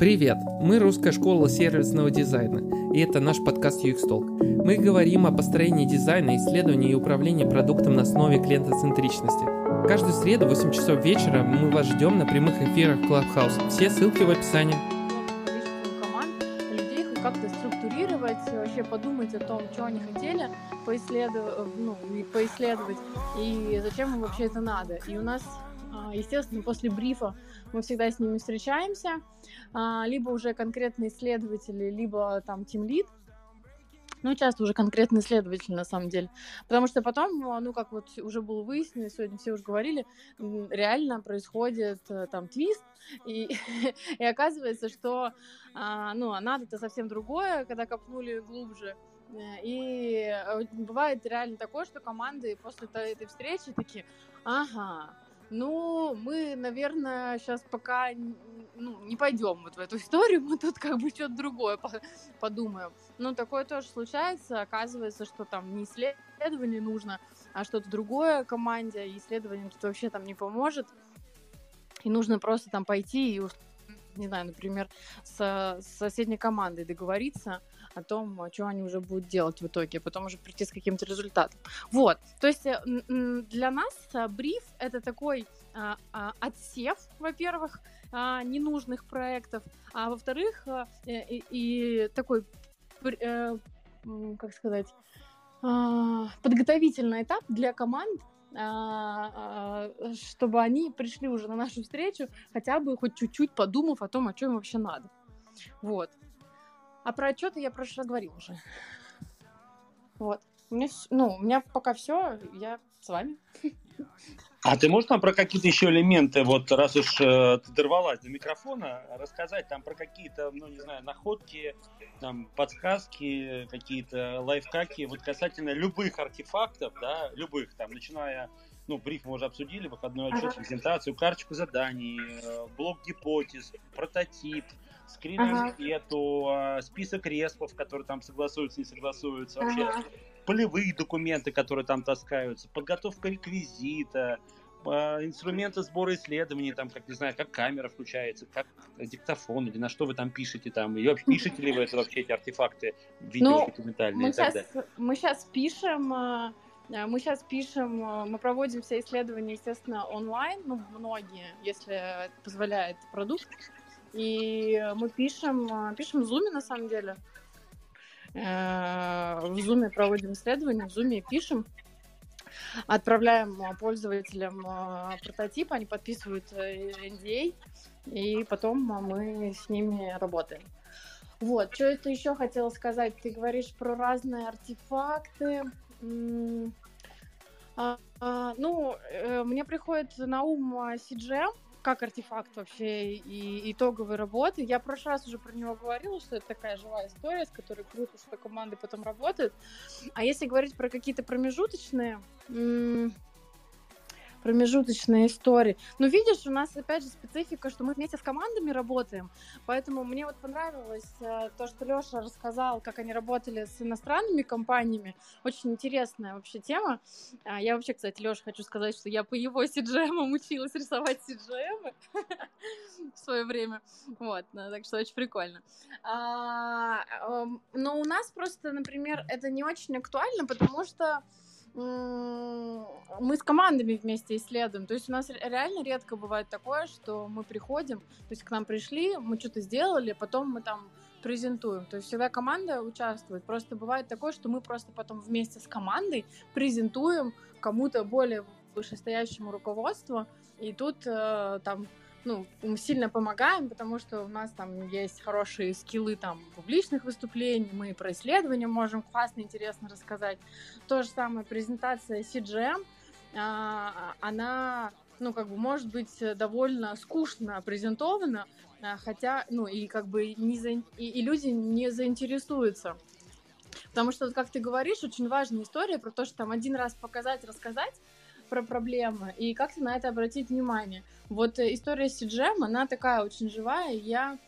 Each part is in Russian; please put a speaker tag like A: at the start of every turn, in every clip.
A: Привет! Мы русская школа сервисного дизайна, и это наш подкаст UX Talk. Мы говорим о построении дизайна, исследовании и управлении продуктом на основе клиентоцентричности. Каждую среду в 8 часов вечера мы вас ждем на прямых эфирах Clubhouse. Все ссылки в описании.
B: команд, людей как-то структурировать, вообще подумать о том, что они хотели, поисследовать, ну, и поисследовать, и зачем им вообще это надо. И у нас естественно, после брифа мы всегда с ними встречаемся, а, либо уже конкретные исследователи, либо там тимлид, ну, часто уже конкретный исследователь, на самом деле. Потому что потом, ну, как вот уже было выяснено, сегодня все уже говорили, реально происходит э, там твист, и, и оказывается, что, а, ну, а надо-то совсем другое, когда копнули глубже. Э, и э, бывает реально такое, что команды после этой встречи такие, ага, ну, мы, наверное, сейчас пока ну, не пойдем вот в эту историю, мы тут как бы что-то другое подумаем. Но такое тоже случается, оказывается, что там не исследование нужно, а что-то другое команде, и исследование тут вообще там не поможет. И нужно просто там пойти и не знаю, например, с, с соседней командой договориться о том, что они уже будут делать в итоге, а потом уже прийти с каким-то результатом. Вот, то есть э, для нас э, бриф — это такой а, а, отсев, во-первых, а, ненужных проектов, а во-вторых, и, и такой, как сказать, подготовительный этап для команд, чтобы они пришли уже на нашу встречу, хотя бы хоть чуть-чуть подумав о том, о чем им вообще надо. Вот. А про отчеты я в прошлый раз говорила уже. Вот. У меня, ну, у меня пока все, я с вами.
C: А ты можешь нам про какие-то еще элементы, вот раз уж э, ты дорвалась до микрофона, рассказать там про какие-то, ну не знаю, находки, там подсказки, какие-то лайфхаки, вот касательно любых артефактов, да, любых, там, начиная, ну, бриф мы уже обсудили, выходной отчет, презентацию, карточку заданий, э, блок гипотез, прототип, скрин анкету, ага. список респов, которые там согласуются, не согласуются, вообще ага. полевые документы, которые там таскаются, подготовка реквизита, а, инструменты сбора исследований, там, как не знаю, как камера включается, как диктофон, или на что вы там пишете, там, и вообще пишете ли вы это вообще эти артефакты видеодокументальные ну,
B: и так сейчас, далее? Мы сейчас пишем, а, а, мы сейчас пишем, мы проводим все исследования, естественно, онлайн, ну, многие, если позволяет продукт. И мы пишем, пишем в Zoom на самом деле. Э, в Zoom проводим исследования, в Zoom пишем, отправляем пользователям э, прототип, они подписывают NDA, э, и потом мы с ними работаем. Вот, что это еще хотела сказать? Ты говоришь про разные артефакты. А, а, ну, мне приходит на ум CGM, как артефакт вообще и итоговой работы. Я в прошлый раз уже про него говорила, что это такая живая история, с которой круто, что команды потом работают. А если говорить про какие-то промежуточные, промежуточные истории. Ну, видишь, у нас опять же специфика, что мы вместе с командами работаем, поэтому мне вот понравилось э, то, что Леша рассказал, как они работали с иностранными компаниями. Очень интересная вообще тема. А, я вообще, кстати, Леша, хочу сказать, что я по его CGM училась рисовать CGM в свое время. Вот, ну, так что очень прикольно. А, эм, но у нас просто, например, это не очень актуально, потому что мы с командами вместе исследуем. То есть у нас реально редко бывает такое, что мы приходим, то есть к нам пришли, мы что-то сделали, потом мы там презентуем. То есть всегда команда участвует. Просто бывает такое, что мы просто потом вместе с командой презентуем кому-то более вышестоящему руководству, и тут э, там ну, сильно помогаем, потому что у нас там есть хорошие скиллы там публичных выступлений, мы про исследования можем классно, интересно рассказать. То же самое презентация CGM, а, она, ну, как бы, может быть довольно скучно презентована, а, хотя, ну, и как бы не за... и, и люди не заинтересуются. Потому что, как ты говоришь, очень важная история про то, что там один раз показать, рассказать, про проблемы и как-то на это обратить внимание. Вот э, история с CGM, она такая очень живая. Я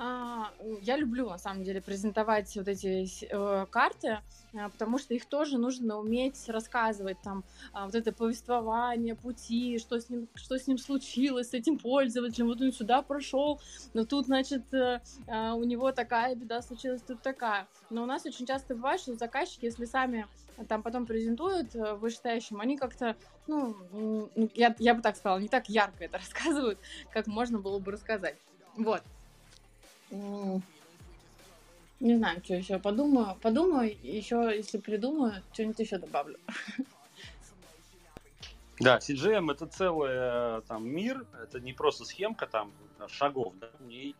B: А, я люблю, на самом деле, презентовать вот эти э, карты, э, потому что их тоже нужно уметь рассказывать, там, э, вот это повествование пути, что с ним, что с ним случилось, с этим пользователем, вот он сюда прошел, но тут, значит, э, э, у него такая беда случилась, тут такая. Но у нас очень часто бывает, что заказчики, если сами там потом презентуют э, вышестоящим, они как-то, ну, я, я бы так сказала, не так ярко это рассказывают, как можно было бы рассказать. Вот. Не знаю, что еще подумаю. Подумаю, еще, если придумаю, что-нибудь еще добавлю.
C: Да, CGM это целый там мир, это не просто схемка там шагов, да, в ней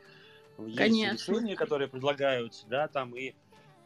C: есть Конечно. решения, которые предлагаются, да, там и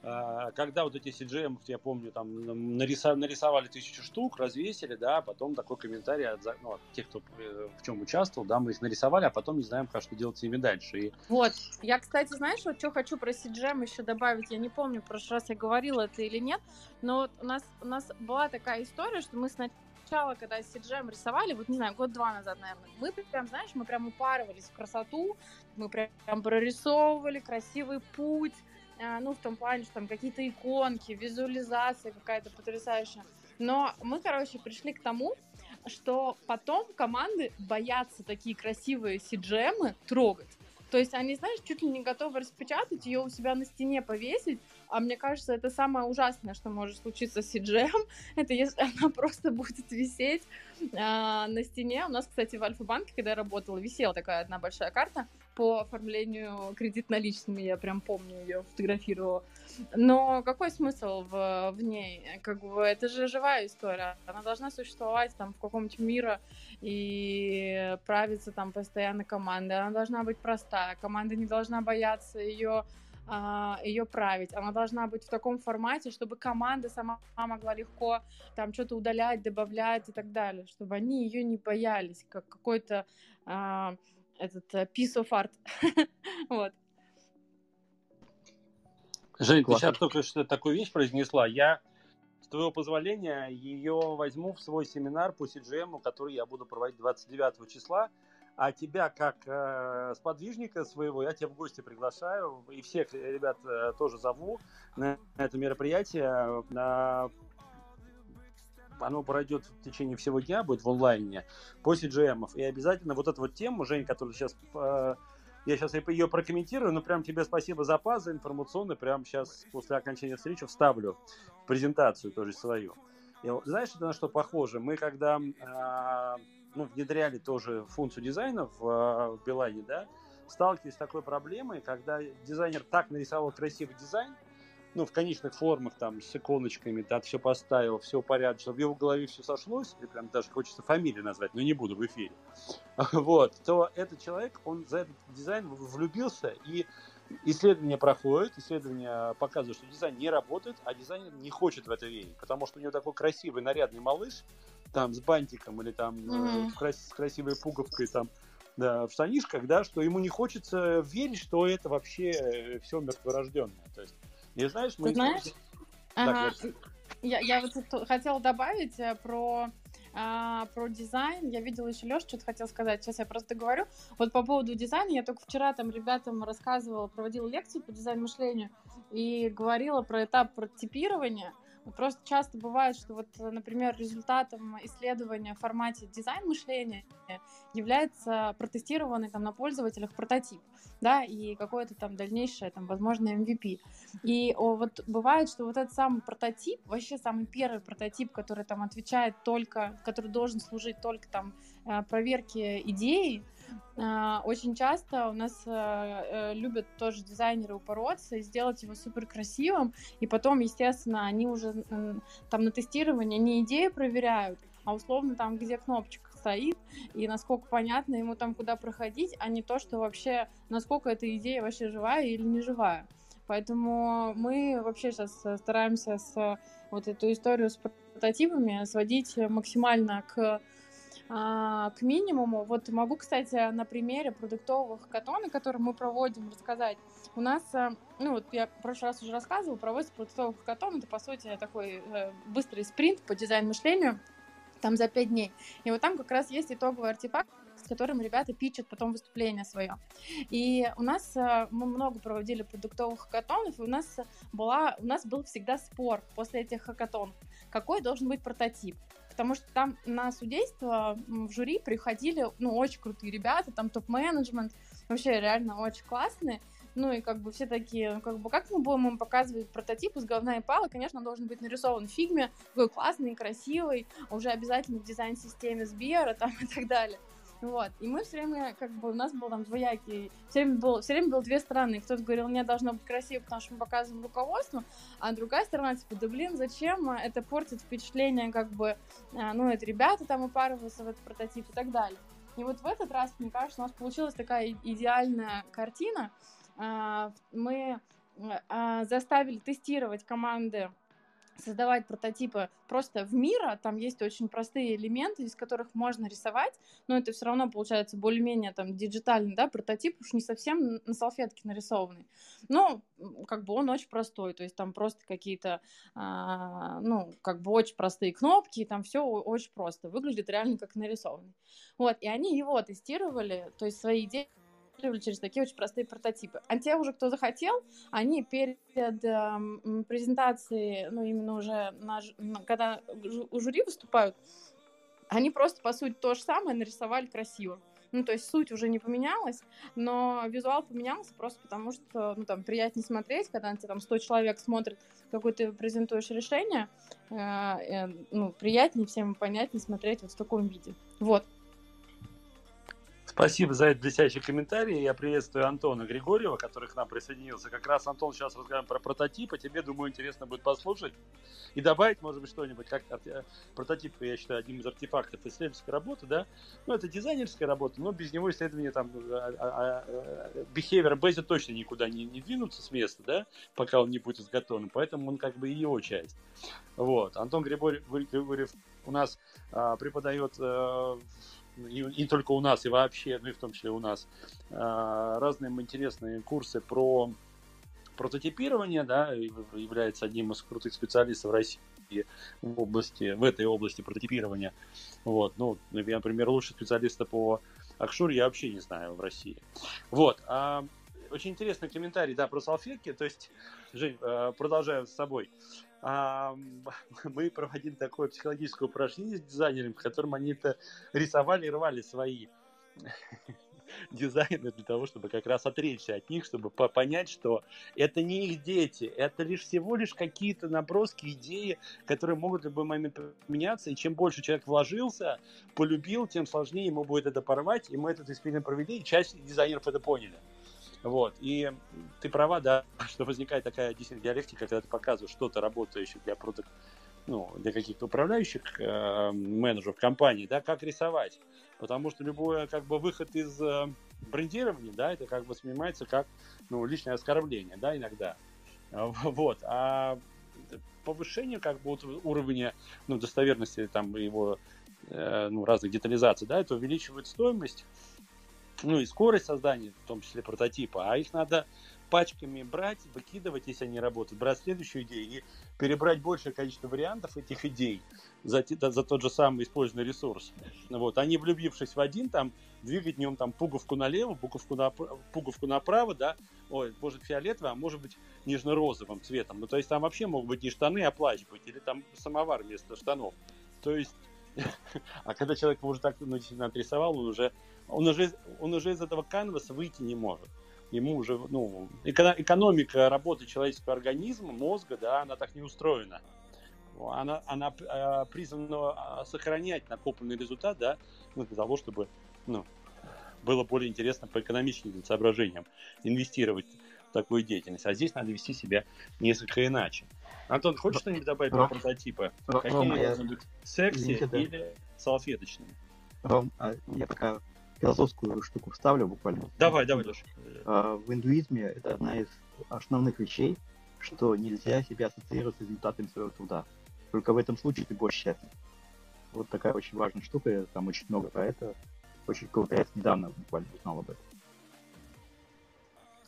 C: когда вот эти CGM, я помню, там нарисовали, тысячу штук, развесили, да, а потом такой комментарий от, ну, от тех, кто э, в чем участвовал, да, мы их нарисовали, а потом не знаем, как что делать с ними дальше. И...
B: Вот, я, кстати, знаешь, вот что хочу про CGM еще добавить, я не помню, в прошлый раз я говорила это или нет, но вот у нас, у нас была такая история, что мы сначала когда CGM рисовали, вот не знаю, год-два назад, наверное, мы прям, знаешь, мы прям упарывались в красоту, мы прям прорисовывали красивый путь, а, ну, в том плане, что там какие-то иконки, визуализация какая-то потрясающая. Но мы, короче, пришли к тому, что потом команды боятся такие красивые CGM трогать. То есть они, знаешь, чуть ли не готовы распечатать ее у себя на стене повесить, а мне кажется, это самое ужасное, что может случиться с CGM, это если она просто будет висеть а, на стене. У нас, кстати, в Альфа-банке, когда я работала, висела такая одна большая карта, по оформлению кредит наличными, я прям помню ее, фотографировала. Но какой смысл в, в ней? Как бы это же живая история. Она должна существовать там в каком-нибудь мире и правиться там постоянно командой. Она должна быть простая. Команда не должна бояться ее а, ее править. Она должна быть в таком формате, чтобы команда сама могла легко там что-то удалять, добавлять и так далее, чтобы они ее не боялись, как какой-то а, этот uh, piece of art. вот.
C: Жень, ты сейчас только что такую вещь произнесла. Я, с твоего позволения, ее возьму в свой семинар по CGM, который я буду проводить 29 числа. А тебя, как э, сподвижника своего, я тебя в гости приглашаю. И всех ребят э, тоже зову на это мероприятие. На оно пройдет в течение всего дня, будет в онлайне, по CGM. И обязательно вот эту вот тему, Жень, которую сейчас э, я сейчас ее прокомментирую, но прям тебе спасибо за паз, за информационный, прям сейчас после окончания встречи вставлю презентацию тоже свою. И, знаешь, это на что похоже? Мы когда э, ну, внедряли тоже функцию дизайна в, э, в Билайне, да, сталкивались с такой проблемой, когда дизайнер так нарисовал красивый дизайн, ну, в конечных формах, там, с иконочками, так все поставил, все порядочно, в его голове все сошлось, или прям даже хочется фамилию назвать, но не буду в эфире, вот, то этот человек, он за этот дизайн влюбился, и исследование проходит, исследование показывает, что дизайн не работает, а дизайнер не хочет в это верить, потому что у него такой красивый, нарядный малыш, там, с бантиком или там mm-hmm. крас- с красивой пуговкой, там, да, в штанишках, да, что ему не хочется верить, что это вообще э, все мертворожденное. То есть и знаешь,
B: мы... Ты знаешь? Ага. я, я вот хотела добавить э, про а, про дизайн. Я видела еще Леша что-то хотел сказать. Сейчас я просто говорю. Вот по поводу дизайна, я только вчера там ребятам рассказывала, проводила лекцию по дизайн мышлению и говорила про этап прототипирования. Просто часто бывает, что вот, например, результатом исследования в формате дизайн мышления является протестированный там на пользователях прототип, да, и какое-то там дальнейшее, там, возможно, MVP. И о, вот бывает, что вот этот самый прототип, вообще самый первый прототип, который там отвечает только, который должен служить только там э, проверке идеи, очень часто у нас э, э, любят тоже дизайнеры упороться и сделать его супер красивым, и потом, естественно, они уже там на тестирование не идею проверяют, а условно там, где кнопочка стоит, и насколько понятно ему там куда проходить, а не то, что вообще, насколько эта идея вообще живая или не живая. Поэтому мы вообще сейчас стараемся с вот эту историю с прототипами сводить максимально к а, к минимуму. Вот могу, кстати, на примере продуктовых катона, которые мы проводим, рассказать. У нас, э, ну вот я в прошлый раз уже рассказывала, проводится продуктовых катон. Это, по сути, такой э, быстрый спринт по дизайн-мышлению там за пять дней. И вот там как раз есть итоговый артефакт с которым ребята пичат потом выступление свое. И у нас э, мы много проводили продуктовых хакатонов, и у нас была, у нас был всегда спор после этих хакатонов, какой должен быть прототип потому что там на судейство в жюри приходили, ну, очень крутые ребята, там топ-менеджмент, вообще реально очень классные, ну и как бы все такие, ну как бы как мы будем им показывать прототип из говна и пала, конечно, он должен быть нарисован в фигме, такой классный, красивый, уже обязательно в дизайн-системе Сбера там и так далее. Вот. И мы все время, как бы, у нас был там двоякий, все время, был, все время было две стороны. Кто-то говорил, нет, должно быть красиво, потому что мы показываем руководство, а другая сторона, типа, да блин, зачем? Это портит впечатление, как бы, а, ну, это ребята там упарываются в этот прототип и так далее. И вот в этот раз, мне кажется, у нас получилась такая идеальная картина, а, мы а, заставили тестировать команды создавать прототипы просто в мира, там есть очень простые элементы, из которых можно рисовать, но это все равно получается более-менее там диджитальный, да, прототип, уж не совсем на салфетке нарисованный. Но как бы он очень простой, то есть там просто какие-то, а, ну, как бы очень простые кнопки, там все очень просто, выглядит реально как нарисованный. Вот, и они его тестировали, то есть свои идеи через такие очень простые прототипы. А те уже, кто захотел, они перед э, презентацией, ну, именно уже, на, когда у жюри выступают, они просто, по сути, то же самое нарисовали красиво. Ну, то есть суть уже не поменялась, но визуал поменялся просто потому, что, ну, там, приятнее смотреть, когда на тебя там 100 человек смотрит, какое ты презентуешь решение, э, э, ну, приятнее всем понятнее смотреть вот в таком виде. Вот.
C: Спасибо за этот блестящий комментарий. Я приветствую Антона Григорьева, который к нам присоединился. Как раз, Антон, сейчас разговариваем про прототипы. Тебе, думаю, интересно будет послушать и добавить, может быть, что-нибудь. Как прототип, я считаю, одним из артефактов исследовательской работы, да. Ну, это дизайнерская работа, но без него исследования там а, а, а, behavior based точно никуда не, не двинутся с места, да, пока он не будет изготовлен. Поэтому он как бы и его часть. Вот. Антон Григорьев у нас а, преподает а, и, и только у нас, и вообще, ну и в том числе у нас, а, разные интересные курсы про прототипирование, да, является одним из крутых специалистов в России в области, в этой области прототипирования. Вот, ну, я, например, лучший специалиста по Акшур я вообще не знаю в России. Вот, а, очень интересный комментарий, да, про салфетки, то есть, Жень, а, продолжаю с собой. Мы проводили такое психологическое упражнение с дизайнерами, в котором они это рисовали и рвали свои дизайны для того, чтобы как раз отречься от них, чтобы понять, что это не их дети, это лишь всего лишь какие-то наброски, идеи, которые могут в любой момент поменяться, и чем больше человек вложился, полюбил, тем сложнее ему будет это порвать, и мы этот эксперимент провели, и часть дизайнеров это поняли. Вот. И ты права, да, что возникает такая действительно диалектика, когда ты показываешь что-то работающее для продукт, ну, для каких-то управляющих э, менеджеров компании, да, как рисовать. Потому что любой как бы выход из э, брендирования, да, это как бы воспринимается как, ну, личное оскорбление, да, иногда. Вот. А повышение как бы уровня, ну, достоверности там его, э, ну, разных детализаций, да, это увеличивает стоимость ну и скорость создания, в том числе прототипа, а их надо пачками брать, выкидывать, если они работают, брать следующую идею и перебрать большее количество вариантов этих идей за, за тот же самый использованный ресурс. Вот. Они, влюбившись в один, там, двигать в нем там пуговку налево, пуговку, на, пуговку направо, да, ой, может фиолетовый, а может быть нежно-розовым цветом. Ну, то есть там вообще могут быть не штаны, а плащ быть, или там самовар вместо штанов. То есть, а когда человек уже так ну, действительно отрисовал, он уже он уже, он уже из этого канваса выйти не может. Ему уже, ну, экономика работы человеческого организма, мозга, да, она так не устроена. Она, она э, призвана а, сохранять накопленный результат, да, ну, для того, чтобы, ну, было более интересно по экономическим соображениям инвестировать в такую деятельность. А здесь надо вести себя несколько иначе. Антон, хочешь что-нибудь добавить про прототипы? Какие должны быть секси или салфеточные?
D: Ром, а я пока философскую штуку вставлю буквально.
C: Давай, давай, Леша.
D: А, в индуизме это одна из основных вещей, что нельзя себя ассоциировать с результатами своего труда. Только в этом случае ты больше счастлив. Вот такая очень важная штука, там очень много про это. Очень круто, я недавно буквально узнал об этом.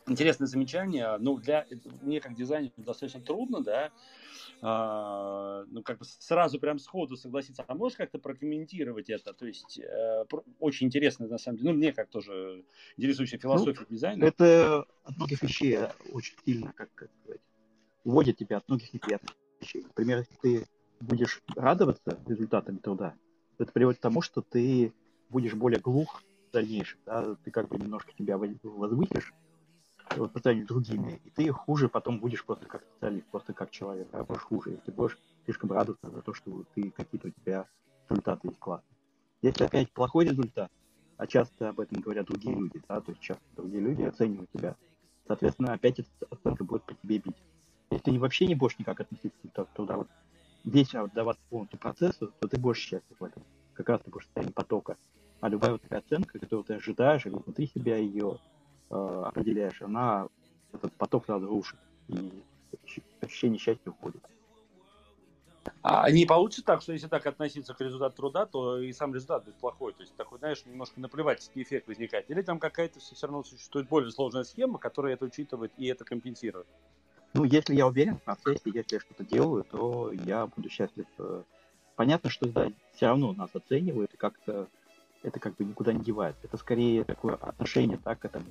C: Интересное замечание. Ну, для мне как дизайнеру достаточно трудно, да, а, ну, как бы сразу прям сходу согласиться. А можешь как-то прокомментировать это? То есть, э, очень интересно, на самом деле, ну, мне как тоже интересующая философия ну, дизайна.
D: Это от многих вещей очень сильно, как, как сказать, уводит тебя от многих неприятных вещей. Например, если ты будешь радоваться результатам труда, это приводит к тому, что ты будешь более глух в дальнейшем, да? ты как бы немножко себя возвысишь по сравнению с другими, и ты хуже потом будешь просто как специалист, просто как человек, а будешь хуже, если будешь слишком радоваться за то, что ты какие-то у тебя результаты есть классные. Если опять плохой результат, а часто об этом говорят другие люди, да, то есть часто другие люди оценивают тебя, соответственно, опять эта оценка будет по тебе бить. Если ты вообще не будешь никак относиться к туда, вот, весь отдаваться полностью процессу, то ты будешь счастлив в этом. Как раз ты будешь в состоянии потока. А любая вот такая оценка, которую ты ожидаешь, или внутри себя ее э, определяешь, она этот поток сразу рушит. И ощущение счастья уходит.
C: А не получится так, что если так относиться к результату труда, то и сам результат будет плохой. То есть такой, знаешь, немножко наплевательский эффект возникает. Или там какая-то все равно существует более сложная схема, которая это учитывает и это компенсирует.
D: Ну, если я уверен в процессе, если я что-то делаю, то я буду счастлив. Э, понятно, что да, все равно нас оценивают, и как-то это как бы никуда не девается. Это скорее такое отношение да, к этому.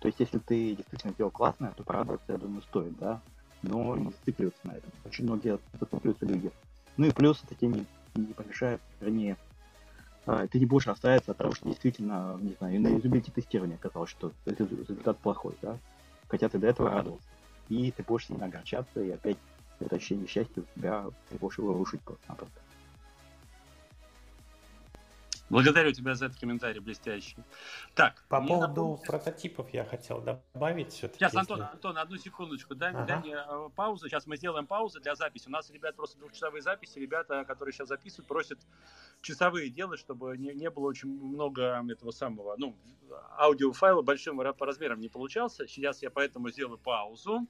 D: То есть, если ты действительно сделал классно, то порадоваться, я думаю, стоит, да. Но не зацикливаться на этом. Очень многие зацикливаются люди. Ну и плюс это тебе не, не помешает, вернее, а, ты не будешь расстраиваться от того, что действительно, не знаю, на юзабилити тестирования оказалось, что результат плохой, да. Хотя ты до этого радовался и ты будешь сильно огорчаться, и опять это ощущение счастья у тебя, ты будешь его рушить просто-напросто.
C: Благодарю тебя за этот комментарий блестящий. Так,
E: по поводу напомню... прототипов я хотел добавить все-таки.
C: Сейчас, Антон, если... Антон, одну секундочку, дай, ага. дай мне э, паузу. Сейчас мы сделаем паузу для записи. У нас, ребят, просто двухчасовые записи. Ребята, которые сейчас записывают, просят часовые делать, чтобы не, не было очень много этого самого, ну, аудиофайла большим по размерам не получался. Сейчас я поэтому сделаю паузу.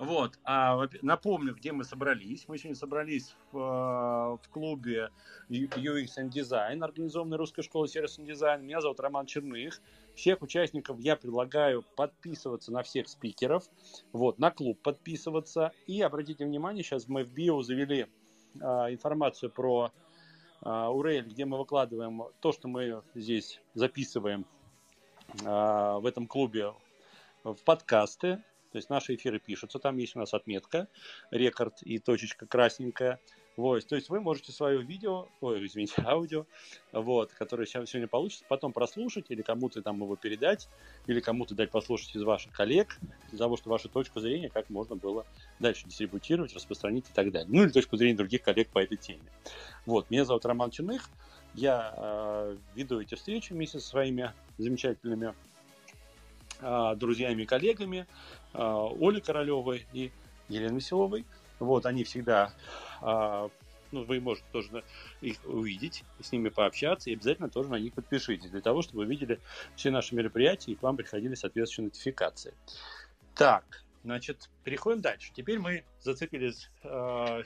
C: Вот, а напомню, где мы собрались. Мы сегодня собрались в, э, в клубе UX and Design, организованной Русской школой сервисного дизайна. Меня зовут Роман Черных. Всех участников я предлагаю подписываться на всех спикеров, вот, на клуб подписываться. И обратите внимание, сейчас мы в био завели а, информацию про а, URL, где мы выкладываем то, что мы здесь записываем а, в этом клубе в подкасты, то есть наши эфиры пишутся, там есть у нас отметка, рекорд и точечка красненькая. Вот, то есть вы можете свое видео, ой, извините, аудио, вот, которое сегодня получится, потом прослушать или кому-то там его передать, или кому-то дать послушать из ваших коллег, для того, чтобы вашу точку зрения как можно было дальше дистрибутировать, распространить и так далее. Ну или точку зрения других коллег по этой теме. Вот, меня зовут Роман Черных, я э, веду эти встречи вместе со своими замечательными э, друзьями и коллегами. А, Оли Королевой и Елены Веселовой. Вот, они всегда, а, ну, вы можете тоже их увидеть, с ними пообщаться, и обязательно тоже на них подпишитесь, для того, чтобы вы видели все наши мероприятия, и к вам приходили соответствующие нотификации. Так, значит, переходим дальше. Теперь мы зацепились э,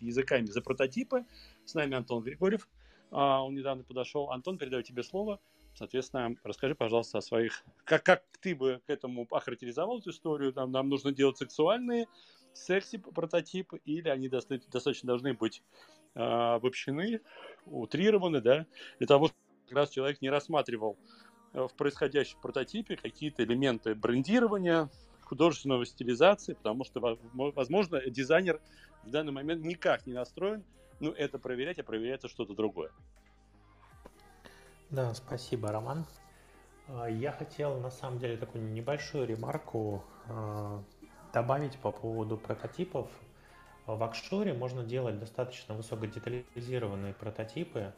C: языками за прототипы. С нами Антон Григорьев, э, он недавно подошел. Антон, передаю тебе слово. Соответственно, расскажи, пожалуйста, о своих... Как, как ты бы к этому охарактеризовал эту историю? Нам, нам нужно делать сексуальные секси-прототипы или они достаточно, должны быть э, обобщены, утрированы, да, для того, чтобы как раз человек не рассматривал э, в происходящем прототипе какие-то элементы брендирования, художественного стилизации, потому что, возможно, дизайнер в данный момент никак не настроен, ну, это проверять, а проверяется что-то другое.
E: Да, спасибо, Роман. А, я хотел на самом деле такую небольшую ремарку а, добавить по поводу прототипов. В Акшуре можно делать достаточно высокодетализированные прототипы.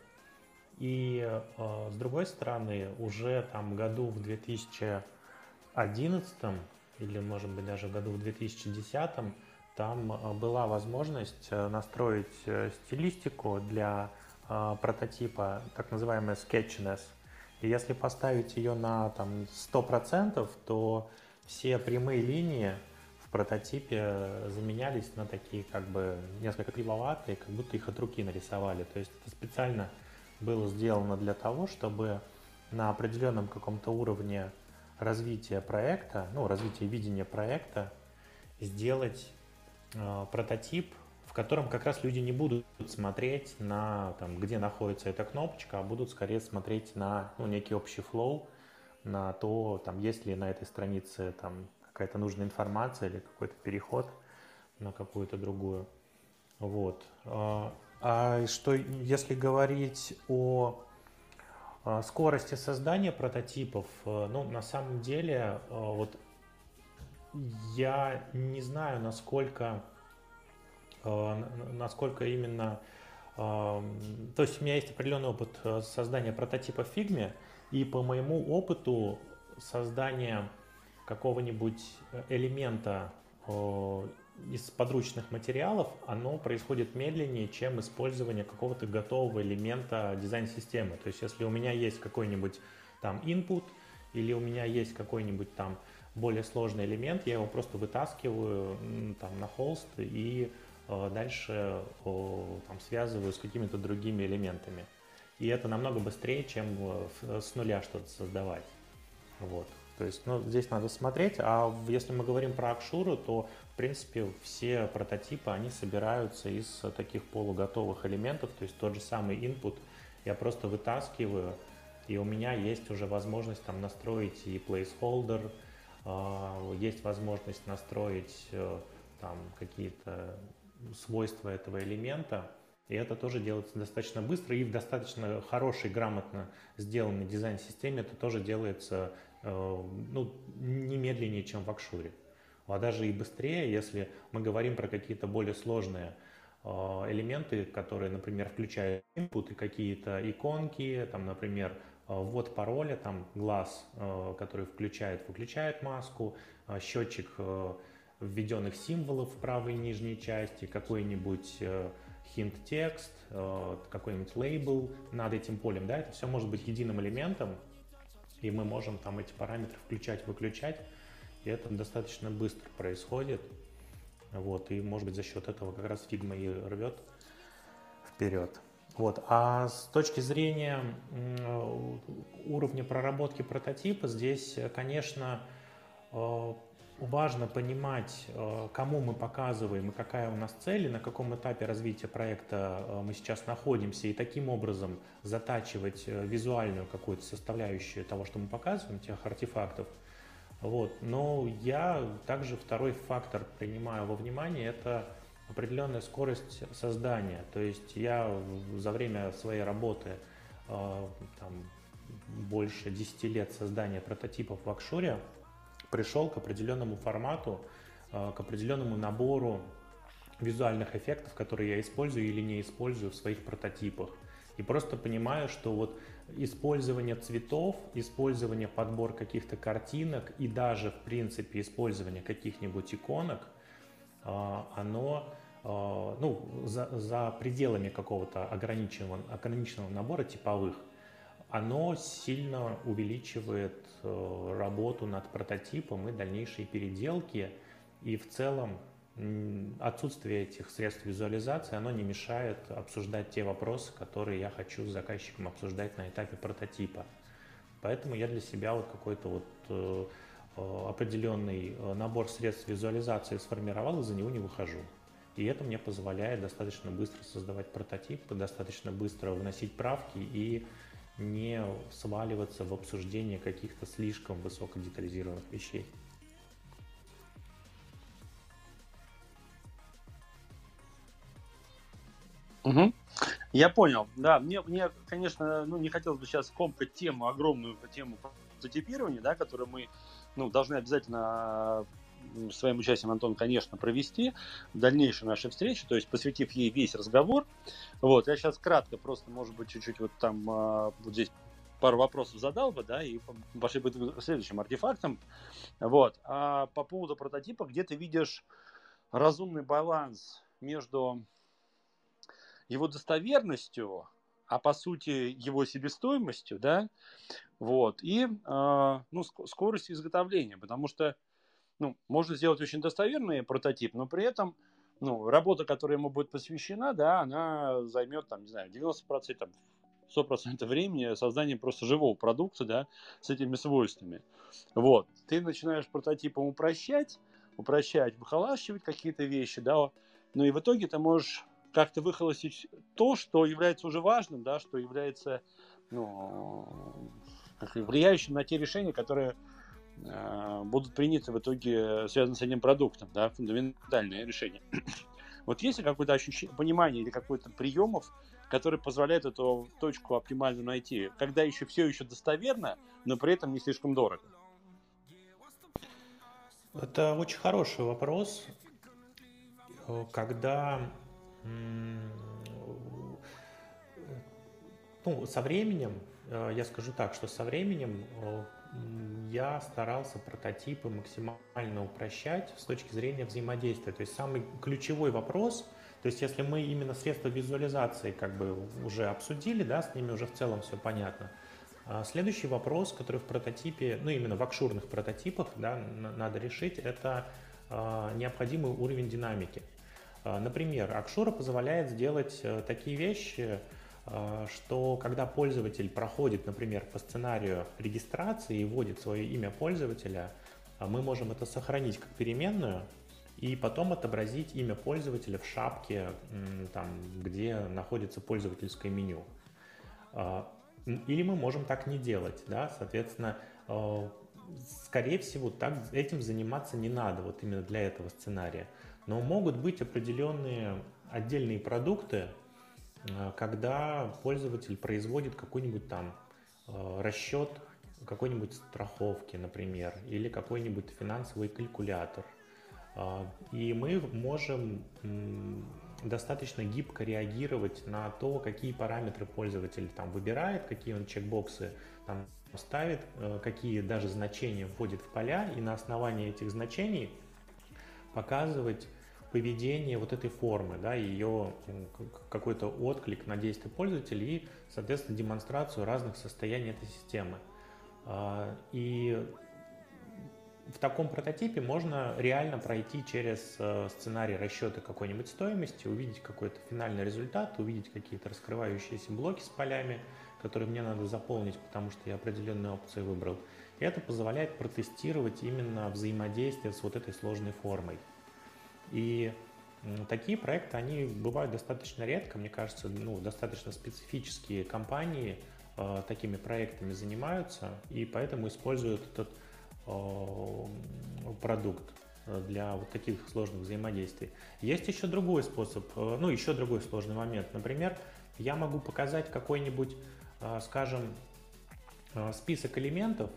E: И а, с другой стороны, уже там году в 2011 или, может быть, даже году в 2010 там была возможность э, настроить э, стилистику для прототипа, так называемая sketchiness. И если поставить ее на там, 100%, то все прямые линии в прототипе заменялись на такие как бы несколько кривоватые, как будто их от руки нарисовали. То есть это специально было сделано для того, чтобы на определенном каком-то уровне развития проекта, ну, развития видения проекта, сделать э, прототип, в котором как раз люди не будут смотреть на, там, где находится эта кнопочка, а будут скорее смотреть на ну, некий общий флоу, на то, там, есть ли на этой странице там, какая-то нужная информация или какой-то переход на какую-то другую. Вот. А, а что, если говорить о а, скорости создания прототипов, э, ну, на самом деле, э, вот я не знаю, насколько, насколько именно, то есть у меня есть определенный опыт создания прототипа в Figma, и по моему опыту создания какого-нибудь элемента из подручных материалов, оно происходит медленнее, чем использование какого-то готового элемента дизайн-системы. То есть если у меня есть какой-нибудь там input или у меня есть какой-нибудь там более сложный элемент, я его просто вытаскиваю там на холст и э, дальше э, там связываю с какими-то другими элементами. И это намного быстрее, чем э, с нуля что-то создавать. Вот. То есть, ну, здесь надо смотреть. А если мы говорим про Акшуру, то принципе, все прототипы, они собираются из таких полуготовых элементов, то есть тот же самый input я просто вытаскиваю, и у меня есть уже возможность там настроить и placeholder, есть возможность настроить э, там какие-то свойства этого элемента, и это тоже делается достаточно быстро и в достаточно хорошей, грамотно сделанной дизайн-системе это тоже делается э, ну, не медленнее, чем в Акшуре. А даже и быстрее, если мы говорим про какие-то более сложные э, элементы, которые, например, включают input и какие-то иконки, там, например, э, ввод пароля, там глаз, который включает, выключает маску, счетчик введенных символов в правой нижней части, какой-нибудь hint текст, какой-нибудь лейбл над этим полем, да, это все может быть единым элементом, и мы можем там эти параметры включать, выключать, и это достаточно быстро происходит. Вот, и может быть за счет этого как раз фигма и рвет вперед. Вот. А с точки зрения уровня проработки прототипа, здесь, конечно, э, важно понимать, э, кому мы показываем и какая у нас цель, и на каком этапе развития проекта э, мы сейчас находимся, и таким образом затачивать визуальную какую-то составляющую того, что мы показываем, тех артефактов – вот. Но я также второй фактор принимаю во внимание, это определенная скорость создания. То есть я за время своей работы, э, там, больше 10 лет создания прототипов в Акшуре, пришел к определенному формату, э, к определенному набору визуальных эффектов, которые я использую или не использую в своих прототипах. И просто понимаю, что вот использование цветов, использование подбор каких-то картинок и даже, в принципе, использование каких-нибудь иконок, а, оно а, ну, за, за пределами какого-то ограниченного, ограниченного набора типовых, оно сильно увеличивает э, работу над прототипом и дальнейшие переделки. И в целом отсутствие этих средств визуализации, оно не мешает обсуждать те вопросы, которые я хочу с заказчиком обсуждать на этапе прототипа. Поэтому я для себя вот какой-то вот э, э определенный набор средств визуализации сформировал и за него не выхожу. И это мне позволяет достаточно быстро создавать прототип, достаточно быстро вносить правки и не сваливаться в обсуждение каких-то слишком высокодетализированных вещей.
C: Угу. Я понял, да. Мне, мне, конечно, ну, не хотелось бы сейчас комкать тему, огромную тему прототипирования, да, которую мы ну, должны обязательно своим участием, Антон, конечно, провести в дальнейшей нашей встрече, то есть посвятив ей весь разговор. Вот, я сейчас кратко, просто, может быть, чуть-чуть вот там а, вот здесь пару вопросов задал бы, да, и пошли бы к следующим артефактам. Вот. А по поводу прототипа, где ты видишь разумный баланс между его достоверностью, а по сути его себестоимостью, да, вот, и, э, ну, скоростью изготовления, потому что, ну, можно сделать очень достоверный прототип, но при этом, ну, работа, которая ему будет посвящена, да, она займет, там, не знаю, 90%, там, 100% времени созданием просто живого продукта, да, с этими свойствами. Вот. Ты начинаешь прототипом упрощать, упрощать, выхолащивать какие-то вещи, да, ну и в итоге ты можешь как-то выхолостить то, что является уже важным, да, что является ну, влияющим на те решения, которые будут приняты в итоге связаны с этим продуктом, да, фундаментальные решения. Вот есть ли какое-то ощущение, понимание или какой-то приемов, который позволяет эту точку оптимально найти, когда еще все еще достоверно, но при этом не слишком дорого?
E: Это очень хороший вопрос. Когда ну, со временем, э, я скажу так, что со временем э, я старался прототипы максимально упрощать с точки зрения взаимодействия. То есть самый ключевой вопрос, то есть если мы именно средства визуализации как бы уже обсудили, да, с ними уже в целом все понятно. А следующий вопрос, который в прототипе, ну именно в акшурных прототипах, да, надо решить, это а, необходимый уровень динамики. А, например, Акшура позволяет сделать э, такие вещи, что когда пользователь проходит, например, по сценарию регистрации и вводит свое имя пользователя, а, мы можем это сохранить как переменную и потом отобразить имя пользователя в шапке, там, где находится пользовательское меню. Или мы можем так не делать, да, соответственно, скорее всего, так этим заниматься не надо, вот именно для этого сценария. Но могут быть определенные отдельные продукты, э, когда пользователь производит какой-нибудь там э, расчет какой-нибудь страховки, например, или какой-нибудь финансовый калькулятор. Э, и мы можем достаточно гибко реагировать на то, какие параметры пользователь там выбирает, какие он чекбоксы там ставит, какие даже значения вводит в поля, и на основании этих значений показывать поведение вот этой формы, да, ее какой-то отклик на действие пользователя и, соответственно, демонстрацию разных состояний этой системы. А, и в таком прототипе можно реально пройти через э, сценарий расчета какой-нибудь стоимости, увидеть какой-то финальный результат, увидеть какие-то раскрывающиеся блоки с полями, которые мне надо заполнить, потому что я определенные опции выбрал. И это позволяет протестировать именно взаимодействие с вот этой сложной формой. И такие проекты, они бывают достаточно редко, мне кажется, ну, достаточно специфические компании э, такими проектами занимаются, и поэтому используют этот э, продукт для вот таких сложных взаимодействий. Есть еще другой способ, э, ну, еще другой сложный момент. Например, я могу показать какой-нибудь, э, скажем, э, список элементов,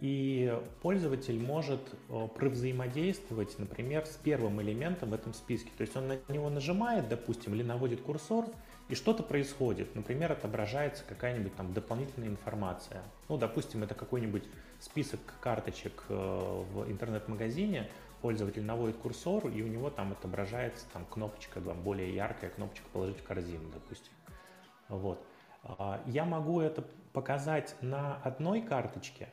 E: и пользователь может э, провзаимодействовать, например, с первым элементом в этом списке. То есть он на него нажимает, допустим, или наводит курсор, и что-то происходит. Например, отображается какая-нибудь там дополнительная информация. Ну, допустим, это какой-нибудь список карточек э, в интернет-магазине, пользователь наводит курсор, и у него там отображается там кнопочка, там, более яркая кнопочка «Положить в корзину», допустим. Вот. А, я могу это показать на одной карточке,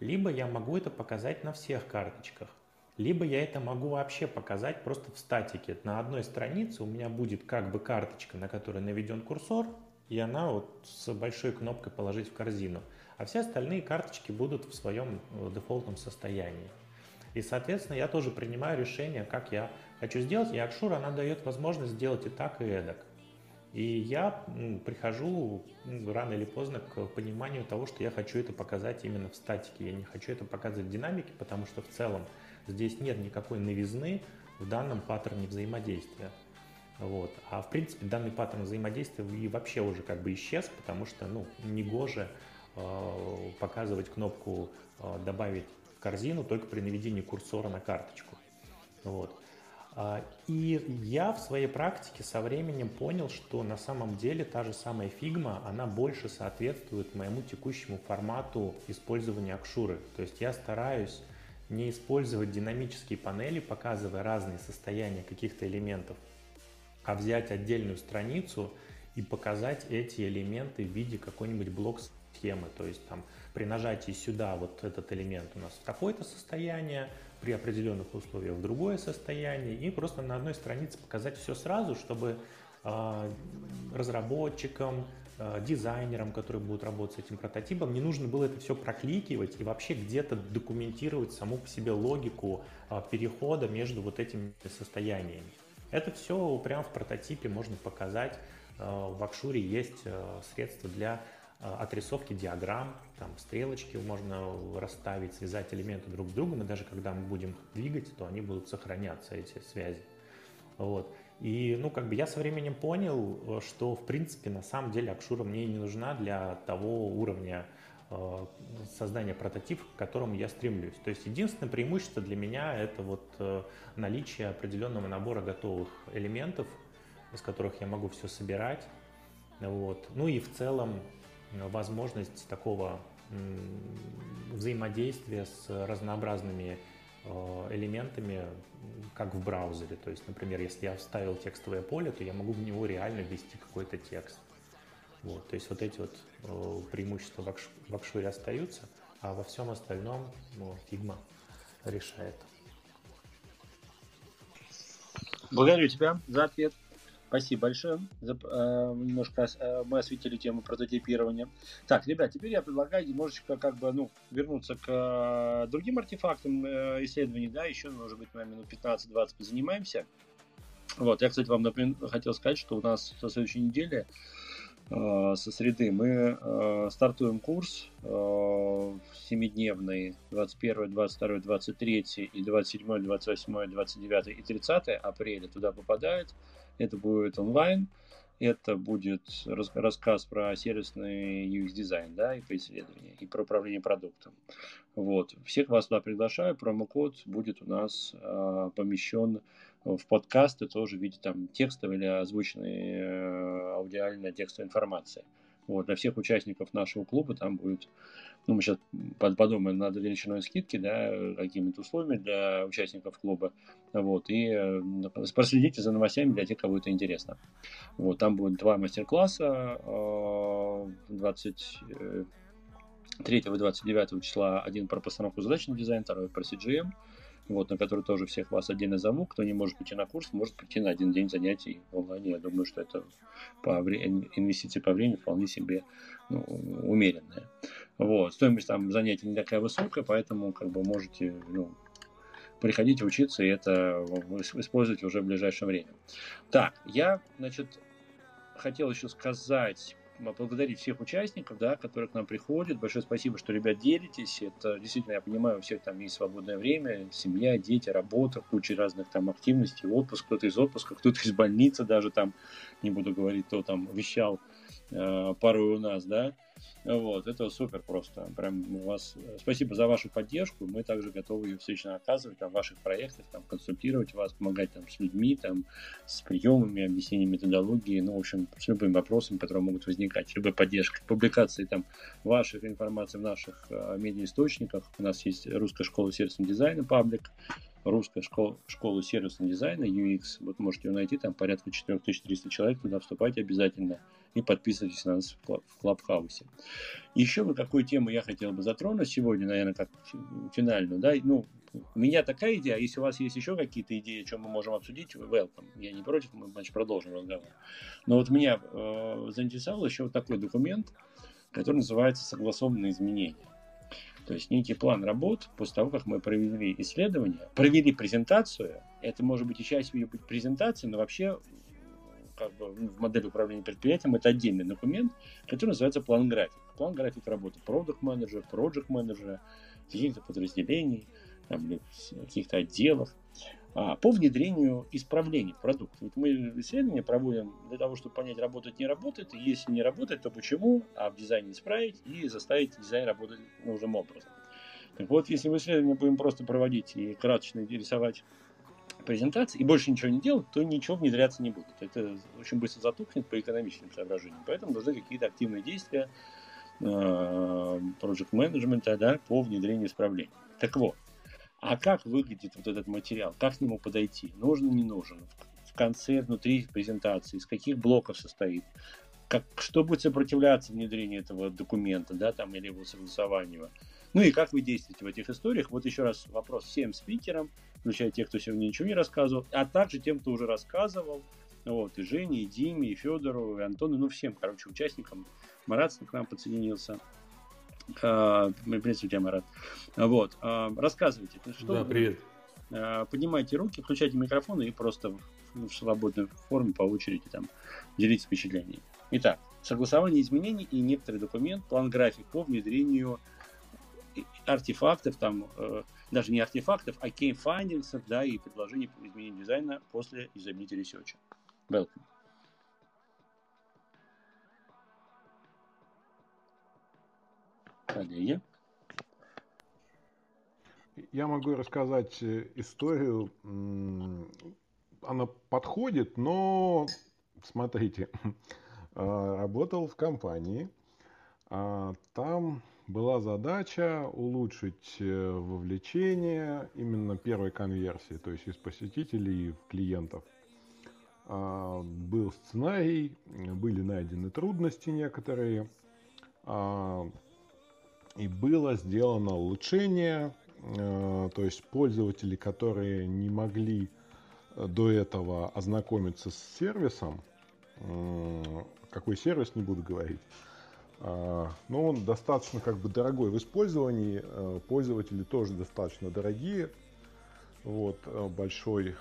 E: либо я могу это показать на всех карточках, либо я это могу вообще показать просто в статике. На одной странице у меня будет как бы карточка, на которой наведен курсор, и она вот с большой кнопкой «Положить в корзину», а все остальные карточки будут в своем э, дефолтном состоянии. И, соответственно, я тоже принимаю решение, как я хочу сделать, и Акшура, она дает возможность сделать и так, и эдак. И я прихожу рано или поздно к пониманию того, что я хочу это показать именно в статике. Я не хочу это показывать в динамике, потому что в целом здесь нет никакой новизны в данном паттерне взаимодействия. Вот. А в принципе данный паттерн взаимодействия и вообще уже как бы исчез, потому что ну, не гоже э, показывать кнопку э, «Добавить в корзину» только при наведении курсора на карточку. Вот. А, и я в своей практике со временем понял, что на самом деле та же самая фигма, она больше соответствует моему текущему формату использования акшуры. То есть я стараюсь не использовать динамические панели, показывая разные состояния каких-то элементов, а взять отдельную страницу и показать эти элементы в виде какой-нибудь блок схемы. То есть там при нажатии сюда вот этот элемент у нас в такое-то состояние, при определенных условиях в другое состояние и просто на одной странице показать все сразу, чтобы э, разработчикам, э, дизайнерам, которые будут работать с этим прототипом, не нужно было это все прокликивать и вообще где-то документировать саму по себе логику э, перехода между вот этими состояниями. Это все прямо в прототипе можно показать. В Акшуре есть средства для отрисовки диаграмм, там стрелочки можно расставить, связать элементы друг с другом, и даже когда мы будем двигать, то они будут сохраняться, эти связи. Вот. И, ну, как бы я со временем понял, э, что, в принципе, на самом деле Акшура мне не нужна для того уровня э, создания прототипов, к которому я стремлюсь. То есть единственное преимущество для меня это вот э, наличие определенного набора готовых элементов, из которых я могу все собирать. Вот. Ну и в целом возможность такого взаимодействия с разнообразными элементами как в браузере. То есть, например, если я вставил текстовое поле, то я могу в него реально ввести какой-то текст. Вот, то есть вот эти вот э, преимущества в Акшуре остаются, а во всем остальном ну, Figma решает.
C: Благодарю тебя за ответ. Спасибо большое. За, э, немножко э, мы осветили тему прототипирования. Так, ребят, теперь я предлагаю немножечко как бы, ну, вернуться к э, другим артефактам э, исследований, да, еще, может быть, мы минут 15-20 позанимаемся. Вот, я, кстати, вам например, хотел сказать, что у нас со следующей недели э, со среды мы э, стартуем курс э, семидневный 21, 22, 23 и 27, 28, 29 и 30 апреля туда попадает. Это будет онлайн, это будет рассказ про сервисный UX-дизайн, да, и по исследованию, и про управление продуктом. Вот. Всех вас туда приглашаю. Промокод будет у нас э, помещен в подкасты тоже в виде там текстовой или озвученной э, аудиальной текстовой информации. Вот, для всех участников нашего клуба там будет, ну, мы сейчас подумаем над величиной скидки, да, какими-то условиями для участников клуба, вот, и э, проследите за новостями для тех, кого это интересно. Вот, там будет два мастер-класса, 23 и 29 числа, один про постановку задач на дизайн, второй про CGM, вот, на который тоже всех вас отдельно зову. Кто не может прийти на курс, может прийти на один день занятий в онлайне. Я думаю, что это по вре- инвестиции по времени вполне себе ну, умеренная. Вот. Стоимость там занятий не такая высокая, поэтому как бы можете ну, приходить учиться и это использовать уже в ближайшее время. Так, я, значит, хотел еще сказать поблагодарить всех участников, да, которые к нам приходят. Большое спасибо, что, ребят, делитесь. Это действительно, я понимаю, у всех там есть свободное время, семья, дети, работа, куча разных там активностей, отпуск, кто-то из отпуска, кто-то из больницы даже там, не буду говорить, кто там вещал порой у нас, да. Вот, это супер просто. Прям у вас спасибо за вашу поддержку. Мы также готовы ее встречно оказывать там, в ваших проектах, там, консультировать вас, помогать там, с людьми, там, с приемами, объяснением методологии, ну, в общем, с любыми вопросами, которые могут возникать, любой поддержкой, публикации там, ваших информаций в наших э, медиаисточниках. У нас есть русская школа сервисного дизайна, паблик, русская школа, школа сервисного дизайна, UX. Вот можете ее найти, там порядка 4300 человек, туда вступайте обязательно и подписывайтесь на нас в Клабхаусе. Еще бы какую тему я хотел бы затронуть сегодня, наверное, как финальную, да, ну, у меня такая идея, если у вас есть еще какие-то идеи, о чем мы можем обсудить, welcome, я не против, мы, значит, продолжим разговор. Но вот меня э, заинтересовал еще вот такой документ, который называется «Согласованные изменения». То есть некий план работ после того, как мы провели исследование, провели презентацию. Это может быть и часть ее презентации, но вообще как бы в модели управления предприятием это отдельный документ, который называется план график. План график работы продукт менеджера, проект менеджера, каких-то подразделений, каких-то отделов а, по внедрению исправлений в продукт. Мы исследования проводим для того, чтобы понять, работает, не работает, и если не работает, то почему, а в дизайне исправить и заставить дизайн работать нужным образом. Так вот, если мы исследования будем просто проводить и краточно рисовать презентации и больше ничего не делать, то ничего внедряться не будет. Это очень быстро затухнет по экономическим соображениям. Поэтому нужны какие-то активные действия project менеджмента да, по внедрению исправлений. Так вот, а как выглядит вот этот материал? Как к нему подойти? Нужен, не нужен? В конце, внутри презентации, из каких блоков состоит? Как, что будет сопротивляться внедрению этого документа, да, там, или его согласованию? Ну и как вы действуете в этих историях? Вот еще раз вопрос всем спикерам, включая тех, кто сегодня ничего не рассказывал, а также тем, кто уже рассказывал, Вот, и Жене, и Диме, и Федору, и Антону, ну всем, короче, участникам. Марат к нам подсоединился. А, приветствую тебя, Марат. Вот, а, рассказывайте.
F: Что да, привет.
C: А, поднимайте руки, включайте микрофоны и просто в, в свободной форме по очереди там делитесь впечатлениями. Итак, согласование изменений и некоторый документ, план-график по внедрению артефактов, там, э, даже не артефактов, а findings, да, и предложений по изменению дизайна после usability research. Welcome. Коллеги.
F: Я могу рассказать э, историю. Она подходит, но смотрите, а, работал в компании. А, там была задача улучшить э, вовлечение именно первой конверсии, то есть из посетителей в клиентов. А, был сценарий, были найдены трудности некоторые, и было сделано улучшение, э, то есть пользователи, которые не могли э, до этого ознакомиться с сервисом, какой сервис не буду говорить, а, но он достаточно как бы дорогой в использовании, э, пользователи тоже достаточно дорогие, вот большой